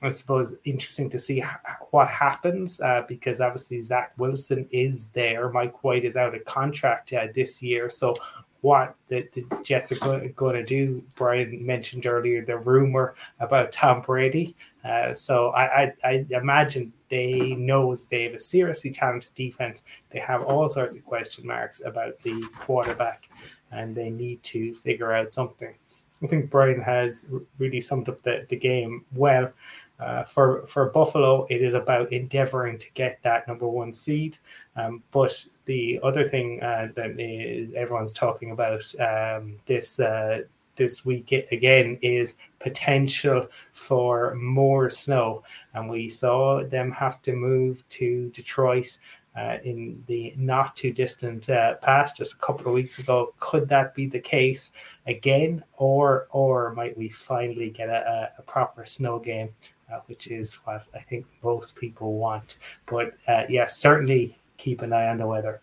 I suppose, interesting to see what happens uh, because obviously Zach Wilson is there. Mike White is out of contract uh, this year. So what the, the Jets are going to do. Brian mentioned earlier the rumor about Tom Brady. Uh, so I, I, I, imagine they know they have a seriously talented defense. They have all sorts of question marks about the quarterback, and they need to figure out something. I think Brian has really summed up the, the game well. Uh, for for Buffalo, it is about endeavoring to get that number one seed. Um, but the other thing uh, that is everyone's talking about um, this uh, this week again is potential for more snow, and we saw them have to move to Detroit. Uh, in the not too distant uh, past, just a couple of weeks ago, could that be the case again, or or might we finally get a, a proper snow game uh, which is what I think most people want. But uh, yes, certainly keep an eye on the weather.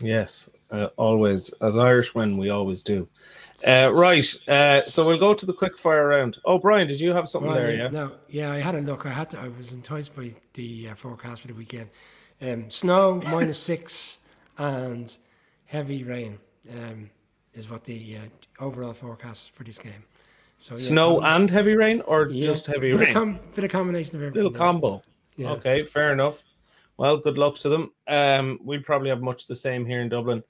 Yes, uh, always. As Irishmen, we always do. Uh, right. Uh, so we'll go to the quick fire round. Oh, Brian, did you have something well, there? Yeah. No. Yeah, I had a look. I had to. I was enticed by the uh, forecast for the weekend. Um, snow minus six and heavy rain um, is what the uh, overall forecast for this game. So yeah, snow and heavy rain, or yeah, just heavy bit rain? Of com- bit of combination of everything. Little combo. Yeah. Okay, fair enough. Well, good luck to them. Um, we probably have much the same here in Dublin.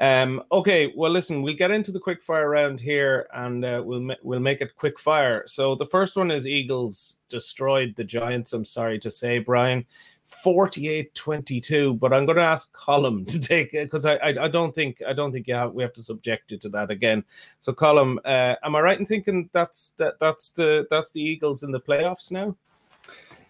Um, okay, well, listen, we'll get into the quick fire round here, and uh, we'll ma- we'll make it quick fire. So the first one is Eagles destroyed the Giants. I'm sorry to say, Brian. 48 22 but i'm going to ask Colm to take it because I, I, I don't think i don't think yeah we have to subject you to that again. So Colm uh, am i right in thinking that's that that's the that's the eagles in the playoffs now?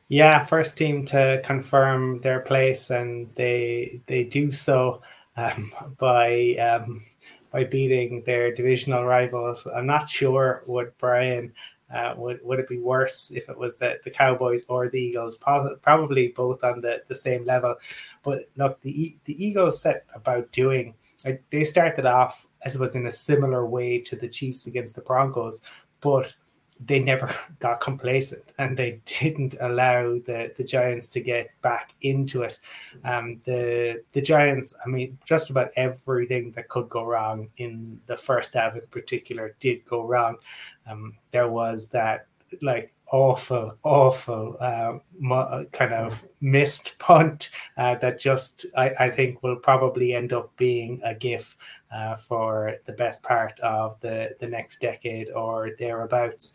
Yeah first team to confirm their place and they they do so um, by um, by beating their divisional rivals. I'm not sure what brian uh, would would it be worse if it was the, the Cowboys or the Eagles? Probably both on the, the same level. But look, the the Eagles set about doing. They started off as it was in a similar way to the Chiefs against the Broncos, but they never got complacent and they didn't allow the, the Giants to get back into it. Um, the the Giants, I mean, just about everything that could go wrong in the first half in particular did go wrong. Um, there was that like awful, awful uh, kind of missed punt uh, that just I, I, think will probably end up being a GIF uh, for the best part of the the next decade or thereabouts.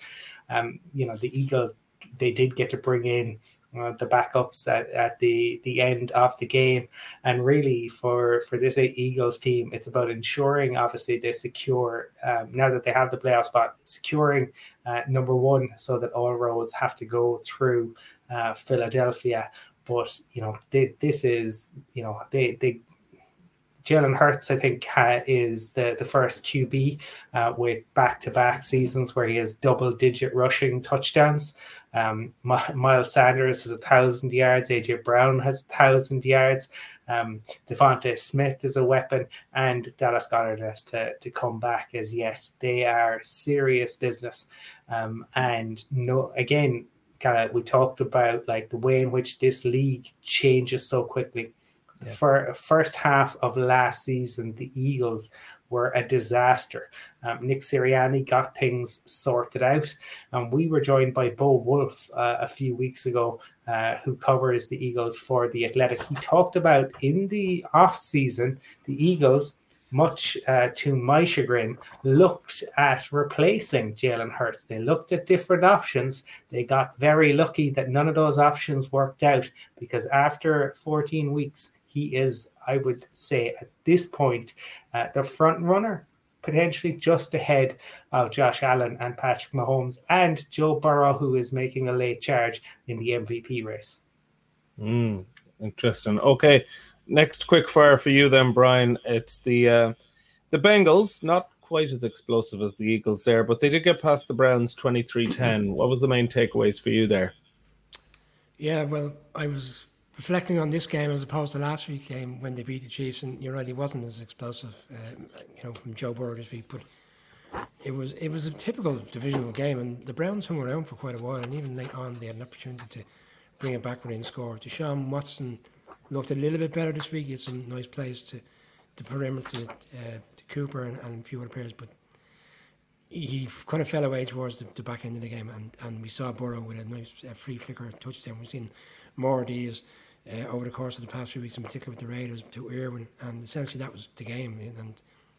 Um, you know, the Eagles they did get to bring in uh, the backups at, at the the end of the game. And really for for this eagles team it's about ensuring obviously they secure um, now that they have the playoff spot securing uh, number one so that all roads have to go through uh, philadelphia. But you know they, this is you know they they Jalen Hurts, I think, ha, is the, the first QB uh, with back to back seasons where he has double digit rushing touchdowns. Um, Miles Sanders has a thousand yards. AJ Brown has a thousand yards. Um, Smith is a weapon, and Dallas Goedert has to, to come back as yet. They are serious business. Um, and no, again, kind of we talked about like the way in which this league changes so quickly. Yeah. For first half of last season, the Eagles were a disaster. Um, Nick Sirianni got things sorted out, and we were joined by Bo Wulf uh, a few weeks ago, uh, who covers the Eagles for the Athletic. He talked about in the off season the Eagles much uh, to my chagrin, looked at replacing Jalen Hurts. They looked at different options. They got very lucky that none of those options worked out because after 14 weeks, he is, I would say, at this point, uh, the front runner, potentially just ahead of Josh Allen and Patrick Mahomes and Joe Burrow, who is making a late charge in the MVP race. Mm, interesting. Okay, next quick fire for you then, Brian. It's the uh, the Bengals, not quite as explosive as the Eagles there, but they did get past the Browns 23-10. What was the main takeaways for you there? Yeah, well, I was reflecting on this game as opposed to last week's game when they beat the Chiefs, and you're right, it wasn't as explosive, uh, you know, from Joe Burrow's feet, but it was it was a typical divisional game, and the Browns hung around for quite a while, and even late on they had an opportunity to bring it back within score. Deshaun Watson looked a little bit better this week. He had some nice plays to the perimeter to, uh, to Cooper and, and a few other players, but he kind of fell away towards the, the, back end of the game, and, and we saw Burrow with a nice uh, flea flicker touchdown. We've seen more of these uh, over the course of the past few weeks, in particular with the Raiders to Irwin, and essentially that was the game. And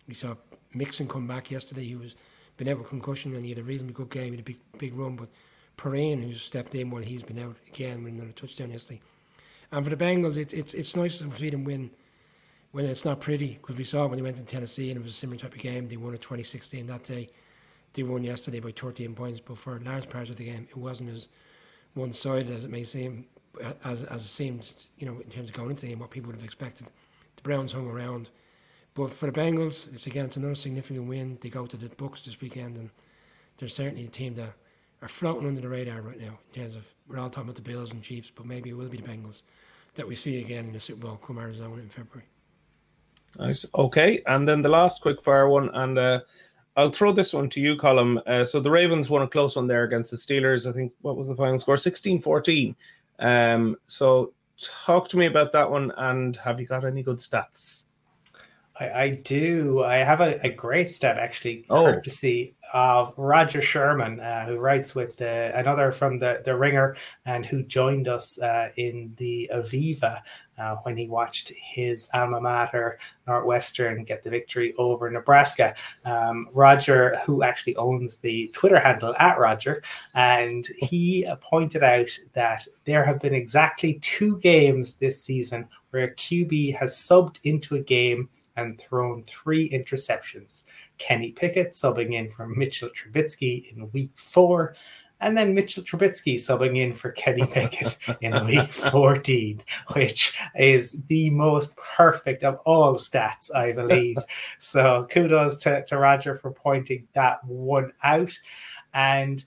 we saw Mixon come back yesterday. He was been out with concussion, and he had a reasonably good game. He had a big big run, but Perine, who's stepped in while he's been out again with another touchdown yesterday. And for the Bengals, it's it's it's nice to see them win when it's not pretty because we saw when they went to Tennessee and it was a similar type of game. They won at 2016 that day. They won yesterday by 13 points, but for large parts of the game, it wasn't as one-sided as it may seem, as as it seemed, you know, in terms of going into the game, what people would have expected. The Browns hung around, but for the Bengals, it's again it's another significant win. They go to the Bucs this weekend, and they're certainly a team that are floating under the radar right now in terms of we're all talking about the Bills and Chiefs, but maybe it will be the Bengals that we see again in the Super Bowl come Arizona in February. Nice. Okay, and then the last quick fire one, and uh, I'll throw this one to you, Colm. Uh, so the Ravens won a close one there against the Steelers. I think what was the final score? 16-14. Um, so talk to me about that one, and have you got any good stats? I, I do. I have a, a great stat actually, oh. courtesy of Roger Sherman, uh, who writes with the, another from the, the Ringer and who joined us uh, in the Aviva uh, when he watched his alma mater, Northwestern, get the victory over Nebraska. Um, Roger, who actually owns the Twitter handle at Roger, and he pointed out that there have been exactly two games this season where a QB has subbed into a game and thrown three interceptions. Kenny Pickett subbing in for Mitchell Trubisky in week four, and then Mitchell Trubisky subbing in for Kenny Pickett in week 14, which is the most perfect of all stats, I believe. so kudos to, to Roger for pointing that one out. And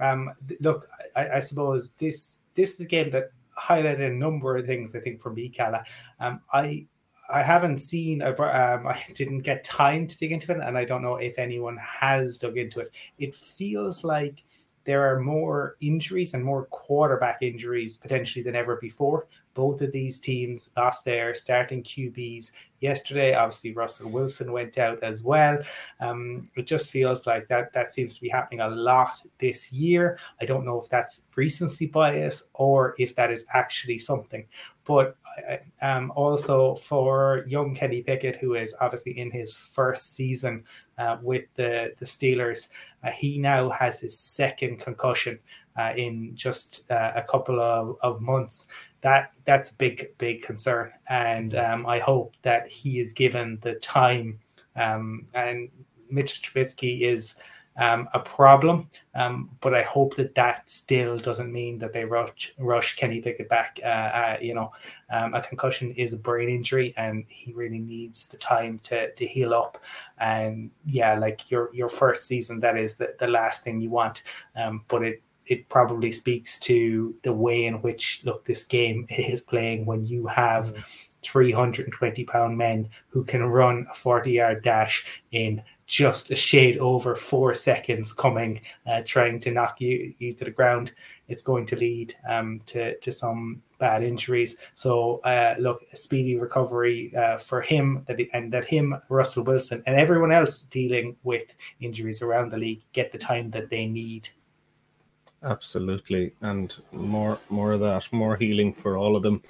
um, look, I, I, suppose this this is a game that highlighted a number of things, I think, for me, Calla. Um, I I haven't seen. Um, I didn't get time to dig into it, and I don't know if anyone has dug into it. It feels like there are more injuries and more quarterback injuries potentially than ever before. Both of these teams lost their starting QBs yesterday. Obviously, Russell Wilson went out as well. Um, it just feels like that that seems to be happening a lot this year. I don't know if that's recency bias or if that is actually something. But um, also for young Kenny Pickett, who is obviously in his first season uh, with the, the Steelers, uh, he now has his second concussion uh, in just uh, a couple of, of months. That that's a big big concern, and um, I hope that he is given the time. Um, and Mitch Trubisky is um, a problem. Um, but I hope that that still doesn't mean that they rush rush Kenny Pickett back. Uh, uh, you know, um, a concussion is a brain injury, and he really needs the time to to heal up. And yeah, like your your first season, that is the, the last thing you want. Um, but it it probably speaks to the way in which look this game is playing when you have. Mm. 320 pound men who can run a 40 yard dash in just a shade over four seconds coming, uh, trying to knock you, you to the ground, it's going to lead um, to, to some bad injuries. So, uh, look, speedy recovery uh, for him that and that him, Russell Wilson, and everyone else dealing with injuries around the league get the time that they need. Absolutely, and more more of that, more healing for all of them.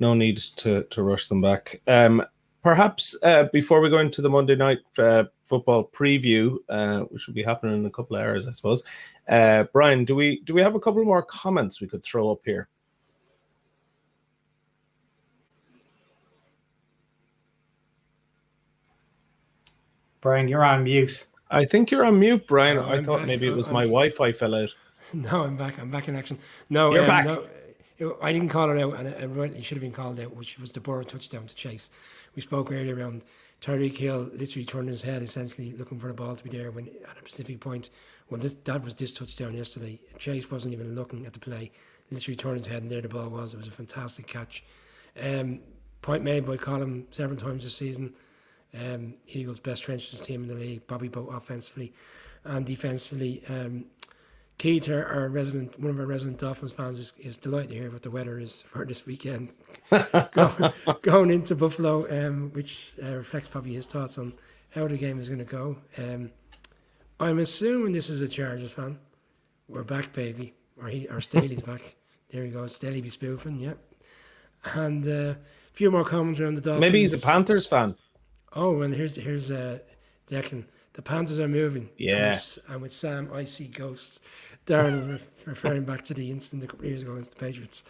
No need to to rush them back. Um, perhaps uh, before we go into the Monday night uh, football preview, uh, which will be happening in a couple of hours, I suppose. Uh, Brian, do we do we have a couple more comments we could throw up here? Brian, you're on mute. I think you're on mute, Brian. No, I thought back. maybe it was my Wi-Fi fell out. No, I'm back. I'm back in action. No, you're um, back. No, I didn't call it out, and it, it should have been called out, which was the Burrow touchdown to Chase we spoke earlier around Tyreek Hill literally turning his head, essentially looking for the ball to be there when at a specific point. When this, that was this touchdown yesterday, Chase wasn't even looking at the play. Literally turned his head, and there the ball was. It was a fantastic catch. Um, point made by Colin several times this season. Um, Eagles' best trenches team in the league, Bobby Boat offensively and defensively. Um, Keith, our, our, resident, one of our resident Dolphins fans, is, is delighted to hear what the weather is for this weekend. going, going into Buffalo, um, which uh, reflects probably his thoughts on how the game is going to go. Um, I'm assuming this is a Chargers fan. We're back, baby. Or he, or Staley's back. There he goes. Staley be spoofing, yeah. And uh, a few more comments around the Dolphins. Maybe he's a Panthers fan. Oh, and here's here's uh, Declan. The Panthers are moving. Yeah. And with, and with Sam, I see ghosts. Darren referring back to the incident a couple of years ago against the Patriots.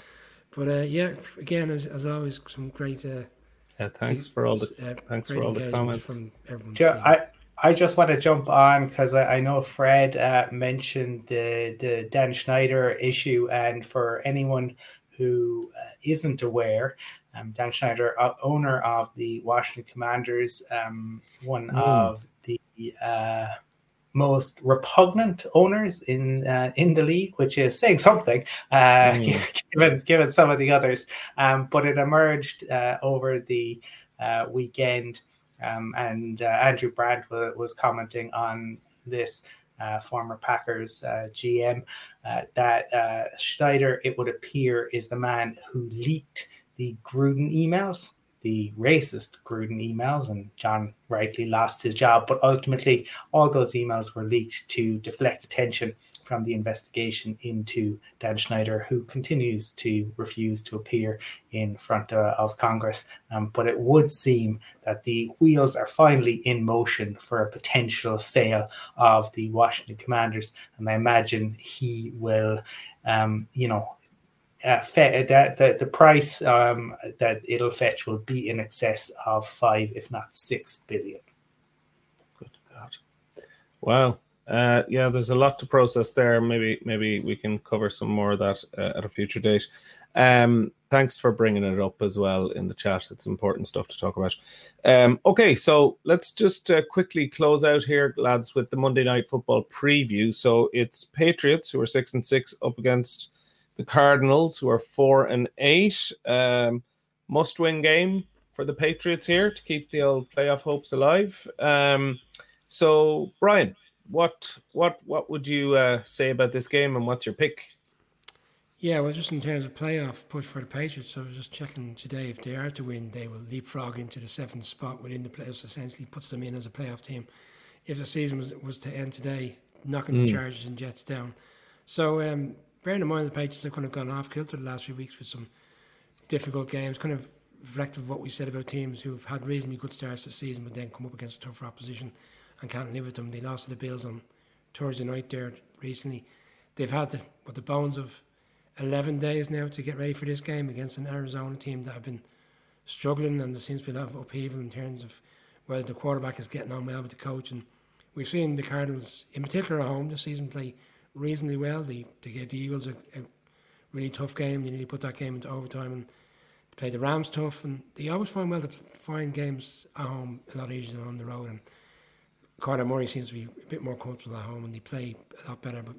But uh, yeah, again, as, as always, some great. Uh, yeah, thanks for all the uh, thanks for all the comments from everyone. Yeah, I I just want to jump on because I, I know Fred uh, mentioned the the Dan Snyder issue, and for anyone who uh, not aware, um, Dan Snyder, uh, owner of the Washington Commanders, um, one mm. of the uh, most repugnant owners in uh, in the league, which is saying something, uh, mm. given given some of the others. Um, but it emerged uh, over the uh, weekend, um, and uh, Andrew Brandt was, was commenting on this. Uh, former Packers GM, that Snyder, it would appear, is the man who leaked the Gruden emails the racist Gruden emails, and Jon rightly lost his job. But ultimately, all those emails were leaked to deflect attention from the investigation into Dan Snyder, who continues to refuse to appear in front uh, of Congress. Um, but it would seem that the wheels are finally in motion for a potential sale of the Washington Commanders, and I imagine he will. Um, you know, uh, fe- that the, price um, that it'll fetch will be in excess of five, if not six billion. Good God! Wow. Uh, yeah, there's a lot to process there. Maybe maybe we can cover some more of that uh, at a future date. Um, thanks for bringing it up as well in the chat. It's important stuff to talk about. Um, okay, so let's just uh, quickly close out here, lads, with the Monday Night Football preview. So it's Patriots who are six and six up against the Cardinals, who are four and eight. Um, must win game for the Patriots here to keep the old playoff hopes alive. Um, so, Brian, what what what would you uh, say about this game, and what's your pick? Yeah, well, just in terms of playoff push for the Patriots, I was just checking today. If they are to win, they will leapfrog into the seventh spot within the playoffs. Essentially, puts them in as a playoff team. If the season was was to end today, knocking mm. the hmm. Chargers and Jets down. So, um, bearing in mind the Patriots have kind of gone off kilter the last few weeks with some difficult games, kind of reflective of what we said about teams who've had reasonably good starts this season, but then come up against a tougher opposition and can't live with them. They lost to the Bills on Thursday night there recently. They've had the, what, the bones of 11 days now to get ready for this game against an Arizona team that have been struggling, and there seems to be a lot of upheaval in terms of whether the quarterback is getting on well with the coach and we've seen the Cardinals, in particular at home, this season play reasonably well. They, they gave the Eagles a, a really tough game. They nearly put that game into overtime and play the Rams tough. And they always find well to find games at home a lot easier than on the road. And Kyler Murray seems to be a bit more comfortable at home and they play a lot better. But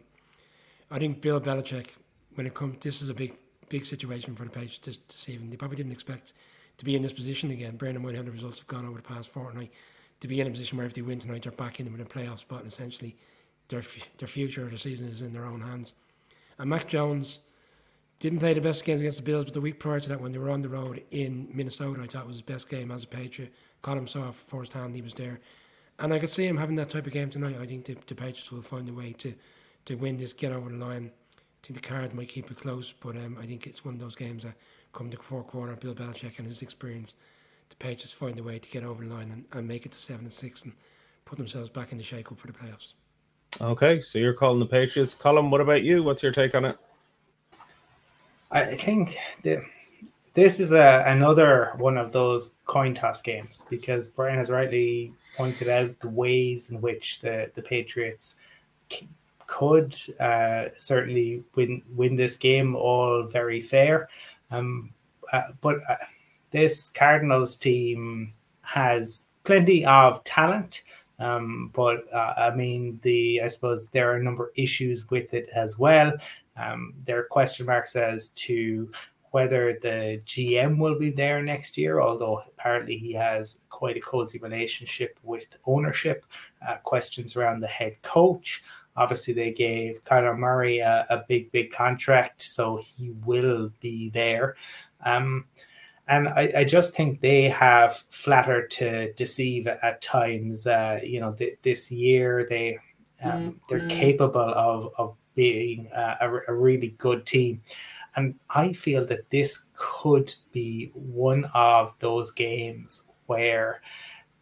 I think Bill Belichick, when it comes, this is a big, big situation for the Patriots this, this evening. They probably didn't expect to be in this position again. Brandon have the results have gone over the past fortnight to be in a position where if they win tonight, they're back in with a playoff spot, and essentially their their future of the season is in their own hands. And Mac Jones didn't play the best games against the Bills, but the week prior to that, when they were on the road in Minnesota, I thought was his best game as a Patriot. Caught him saw firsthand he was there, and I could see him having that type of game tonight. I think the, the Patriots will find a way to to win this, get over the line. I think the Cards might keep it close, but um, I think it's one of those games that come the fourth quarter, Bill Belichick and his experience the Patriots find a way to get over the line and, and make it to seven and six and put themselves back in the shake up for the playoffs. Okay, so you're calling the Patriots. Colin, what about you? What's your take on it? I think the, this is a, another one of those coin toss games because Brian has rightly pointed out the ways in which the, the Patriots c- could uh, certainly win win this game all very fair. Um, uh, but uh, this Cardinals team has plenty of talent. Um, but uh, I mean, the I suppose there are a number of issues with it as well. Um, there are question marks as to whether the GM will be there next year, although apparently he has quite a cozy relationship with ownership. Uh, questions around the head coach. Obviously, they gave Kyler Murray a, a big, big contract, so he will be there. Um, and I, I, just think they have flattered to deceive at times. Uh, you know, th- this year they um, mm-hmm. they're capable of of being a, a, really good team, and I feel that this could be one of those games where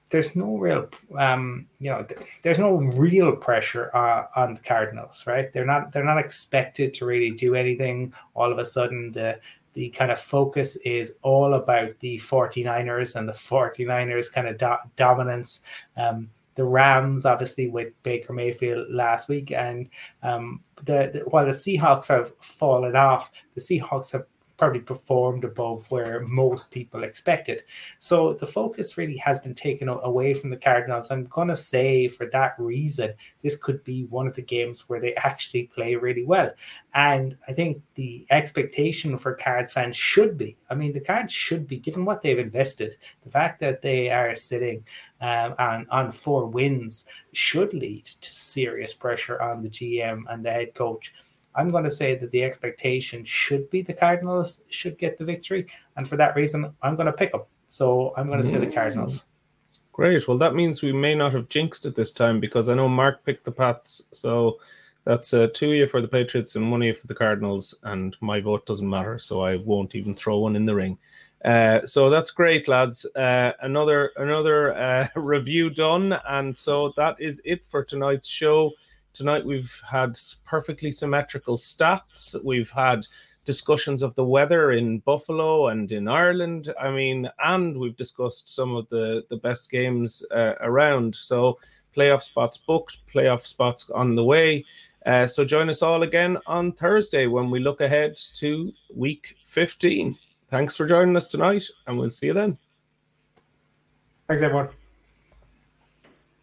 there's no real um, you know there's no real pressure uh, on the cardinals right they're not they're not expected to really do anything all of a sudden the the kind of focus is all about the 49ers and the 49ers kind of do- dominance. Um, the Rams, obviously, with Baker Mayfield last week, and um, the, the, while the Seahawks have fallen off, the Seahawks have probably performed above where most people expected. So the focus really has been taken away from the Cardinals. I'm going to say for that reason, this could be one of the games where they actually play really well. And I think the expectation for Cards fans should be I mean, the Cards should be, given what they've invested, the fact that they are sitting um, on, on four wins should lead to serious pressure on the GM and the head coach. I'm going to say that the expectation should be the Cardinals should get the victory, and for that reason, I'm going to pick them. So I'm going to say the Cardinals. Great. Well, that means we may not have jinxed it this time because I know Mark picked the Pats. So that's uh, two of you for the Patriots and one of you for the Cardinals, and my vote doesn't matter, so I won't even throw one in the ring. Uh, so that's great, lads. Uh, another another uh, review done, and so that is it for tonight's show. Tonight we've had perfectly symmetrical stats. We've had discussions of the weather in Buffalo and in Ireland. I mean, and we've discussed some of the the best games uh, around. So playoff spots booked, playoff spots on the way. Uh, so join us all again on Thursday when we look ahead to week 15. Thanks for joining us tonight, and we'll see you then. Thanks, everyone.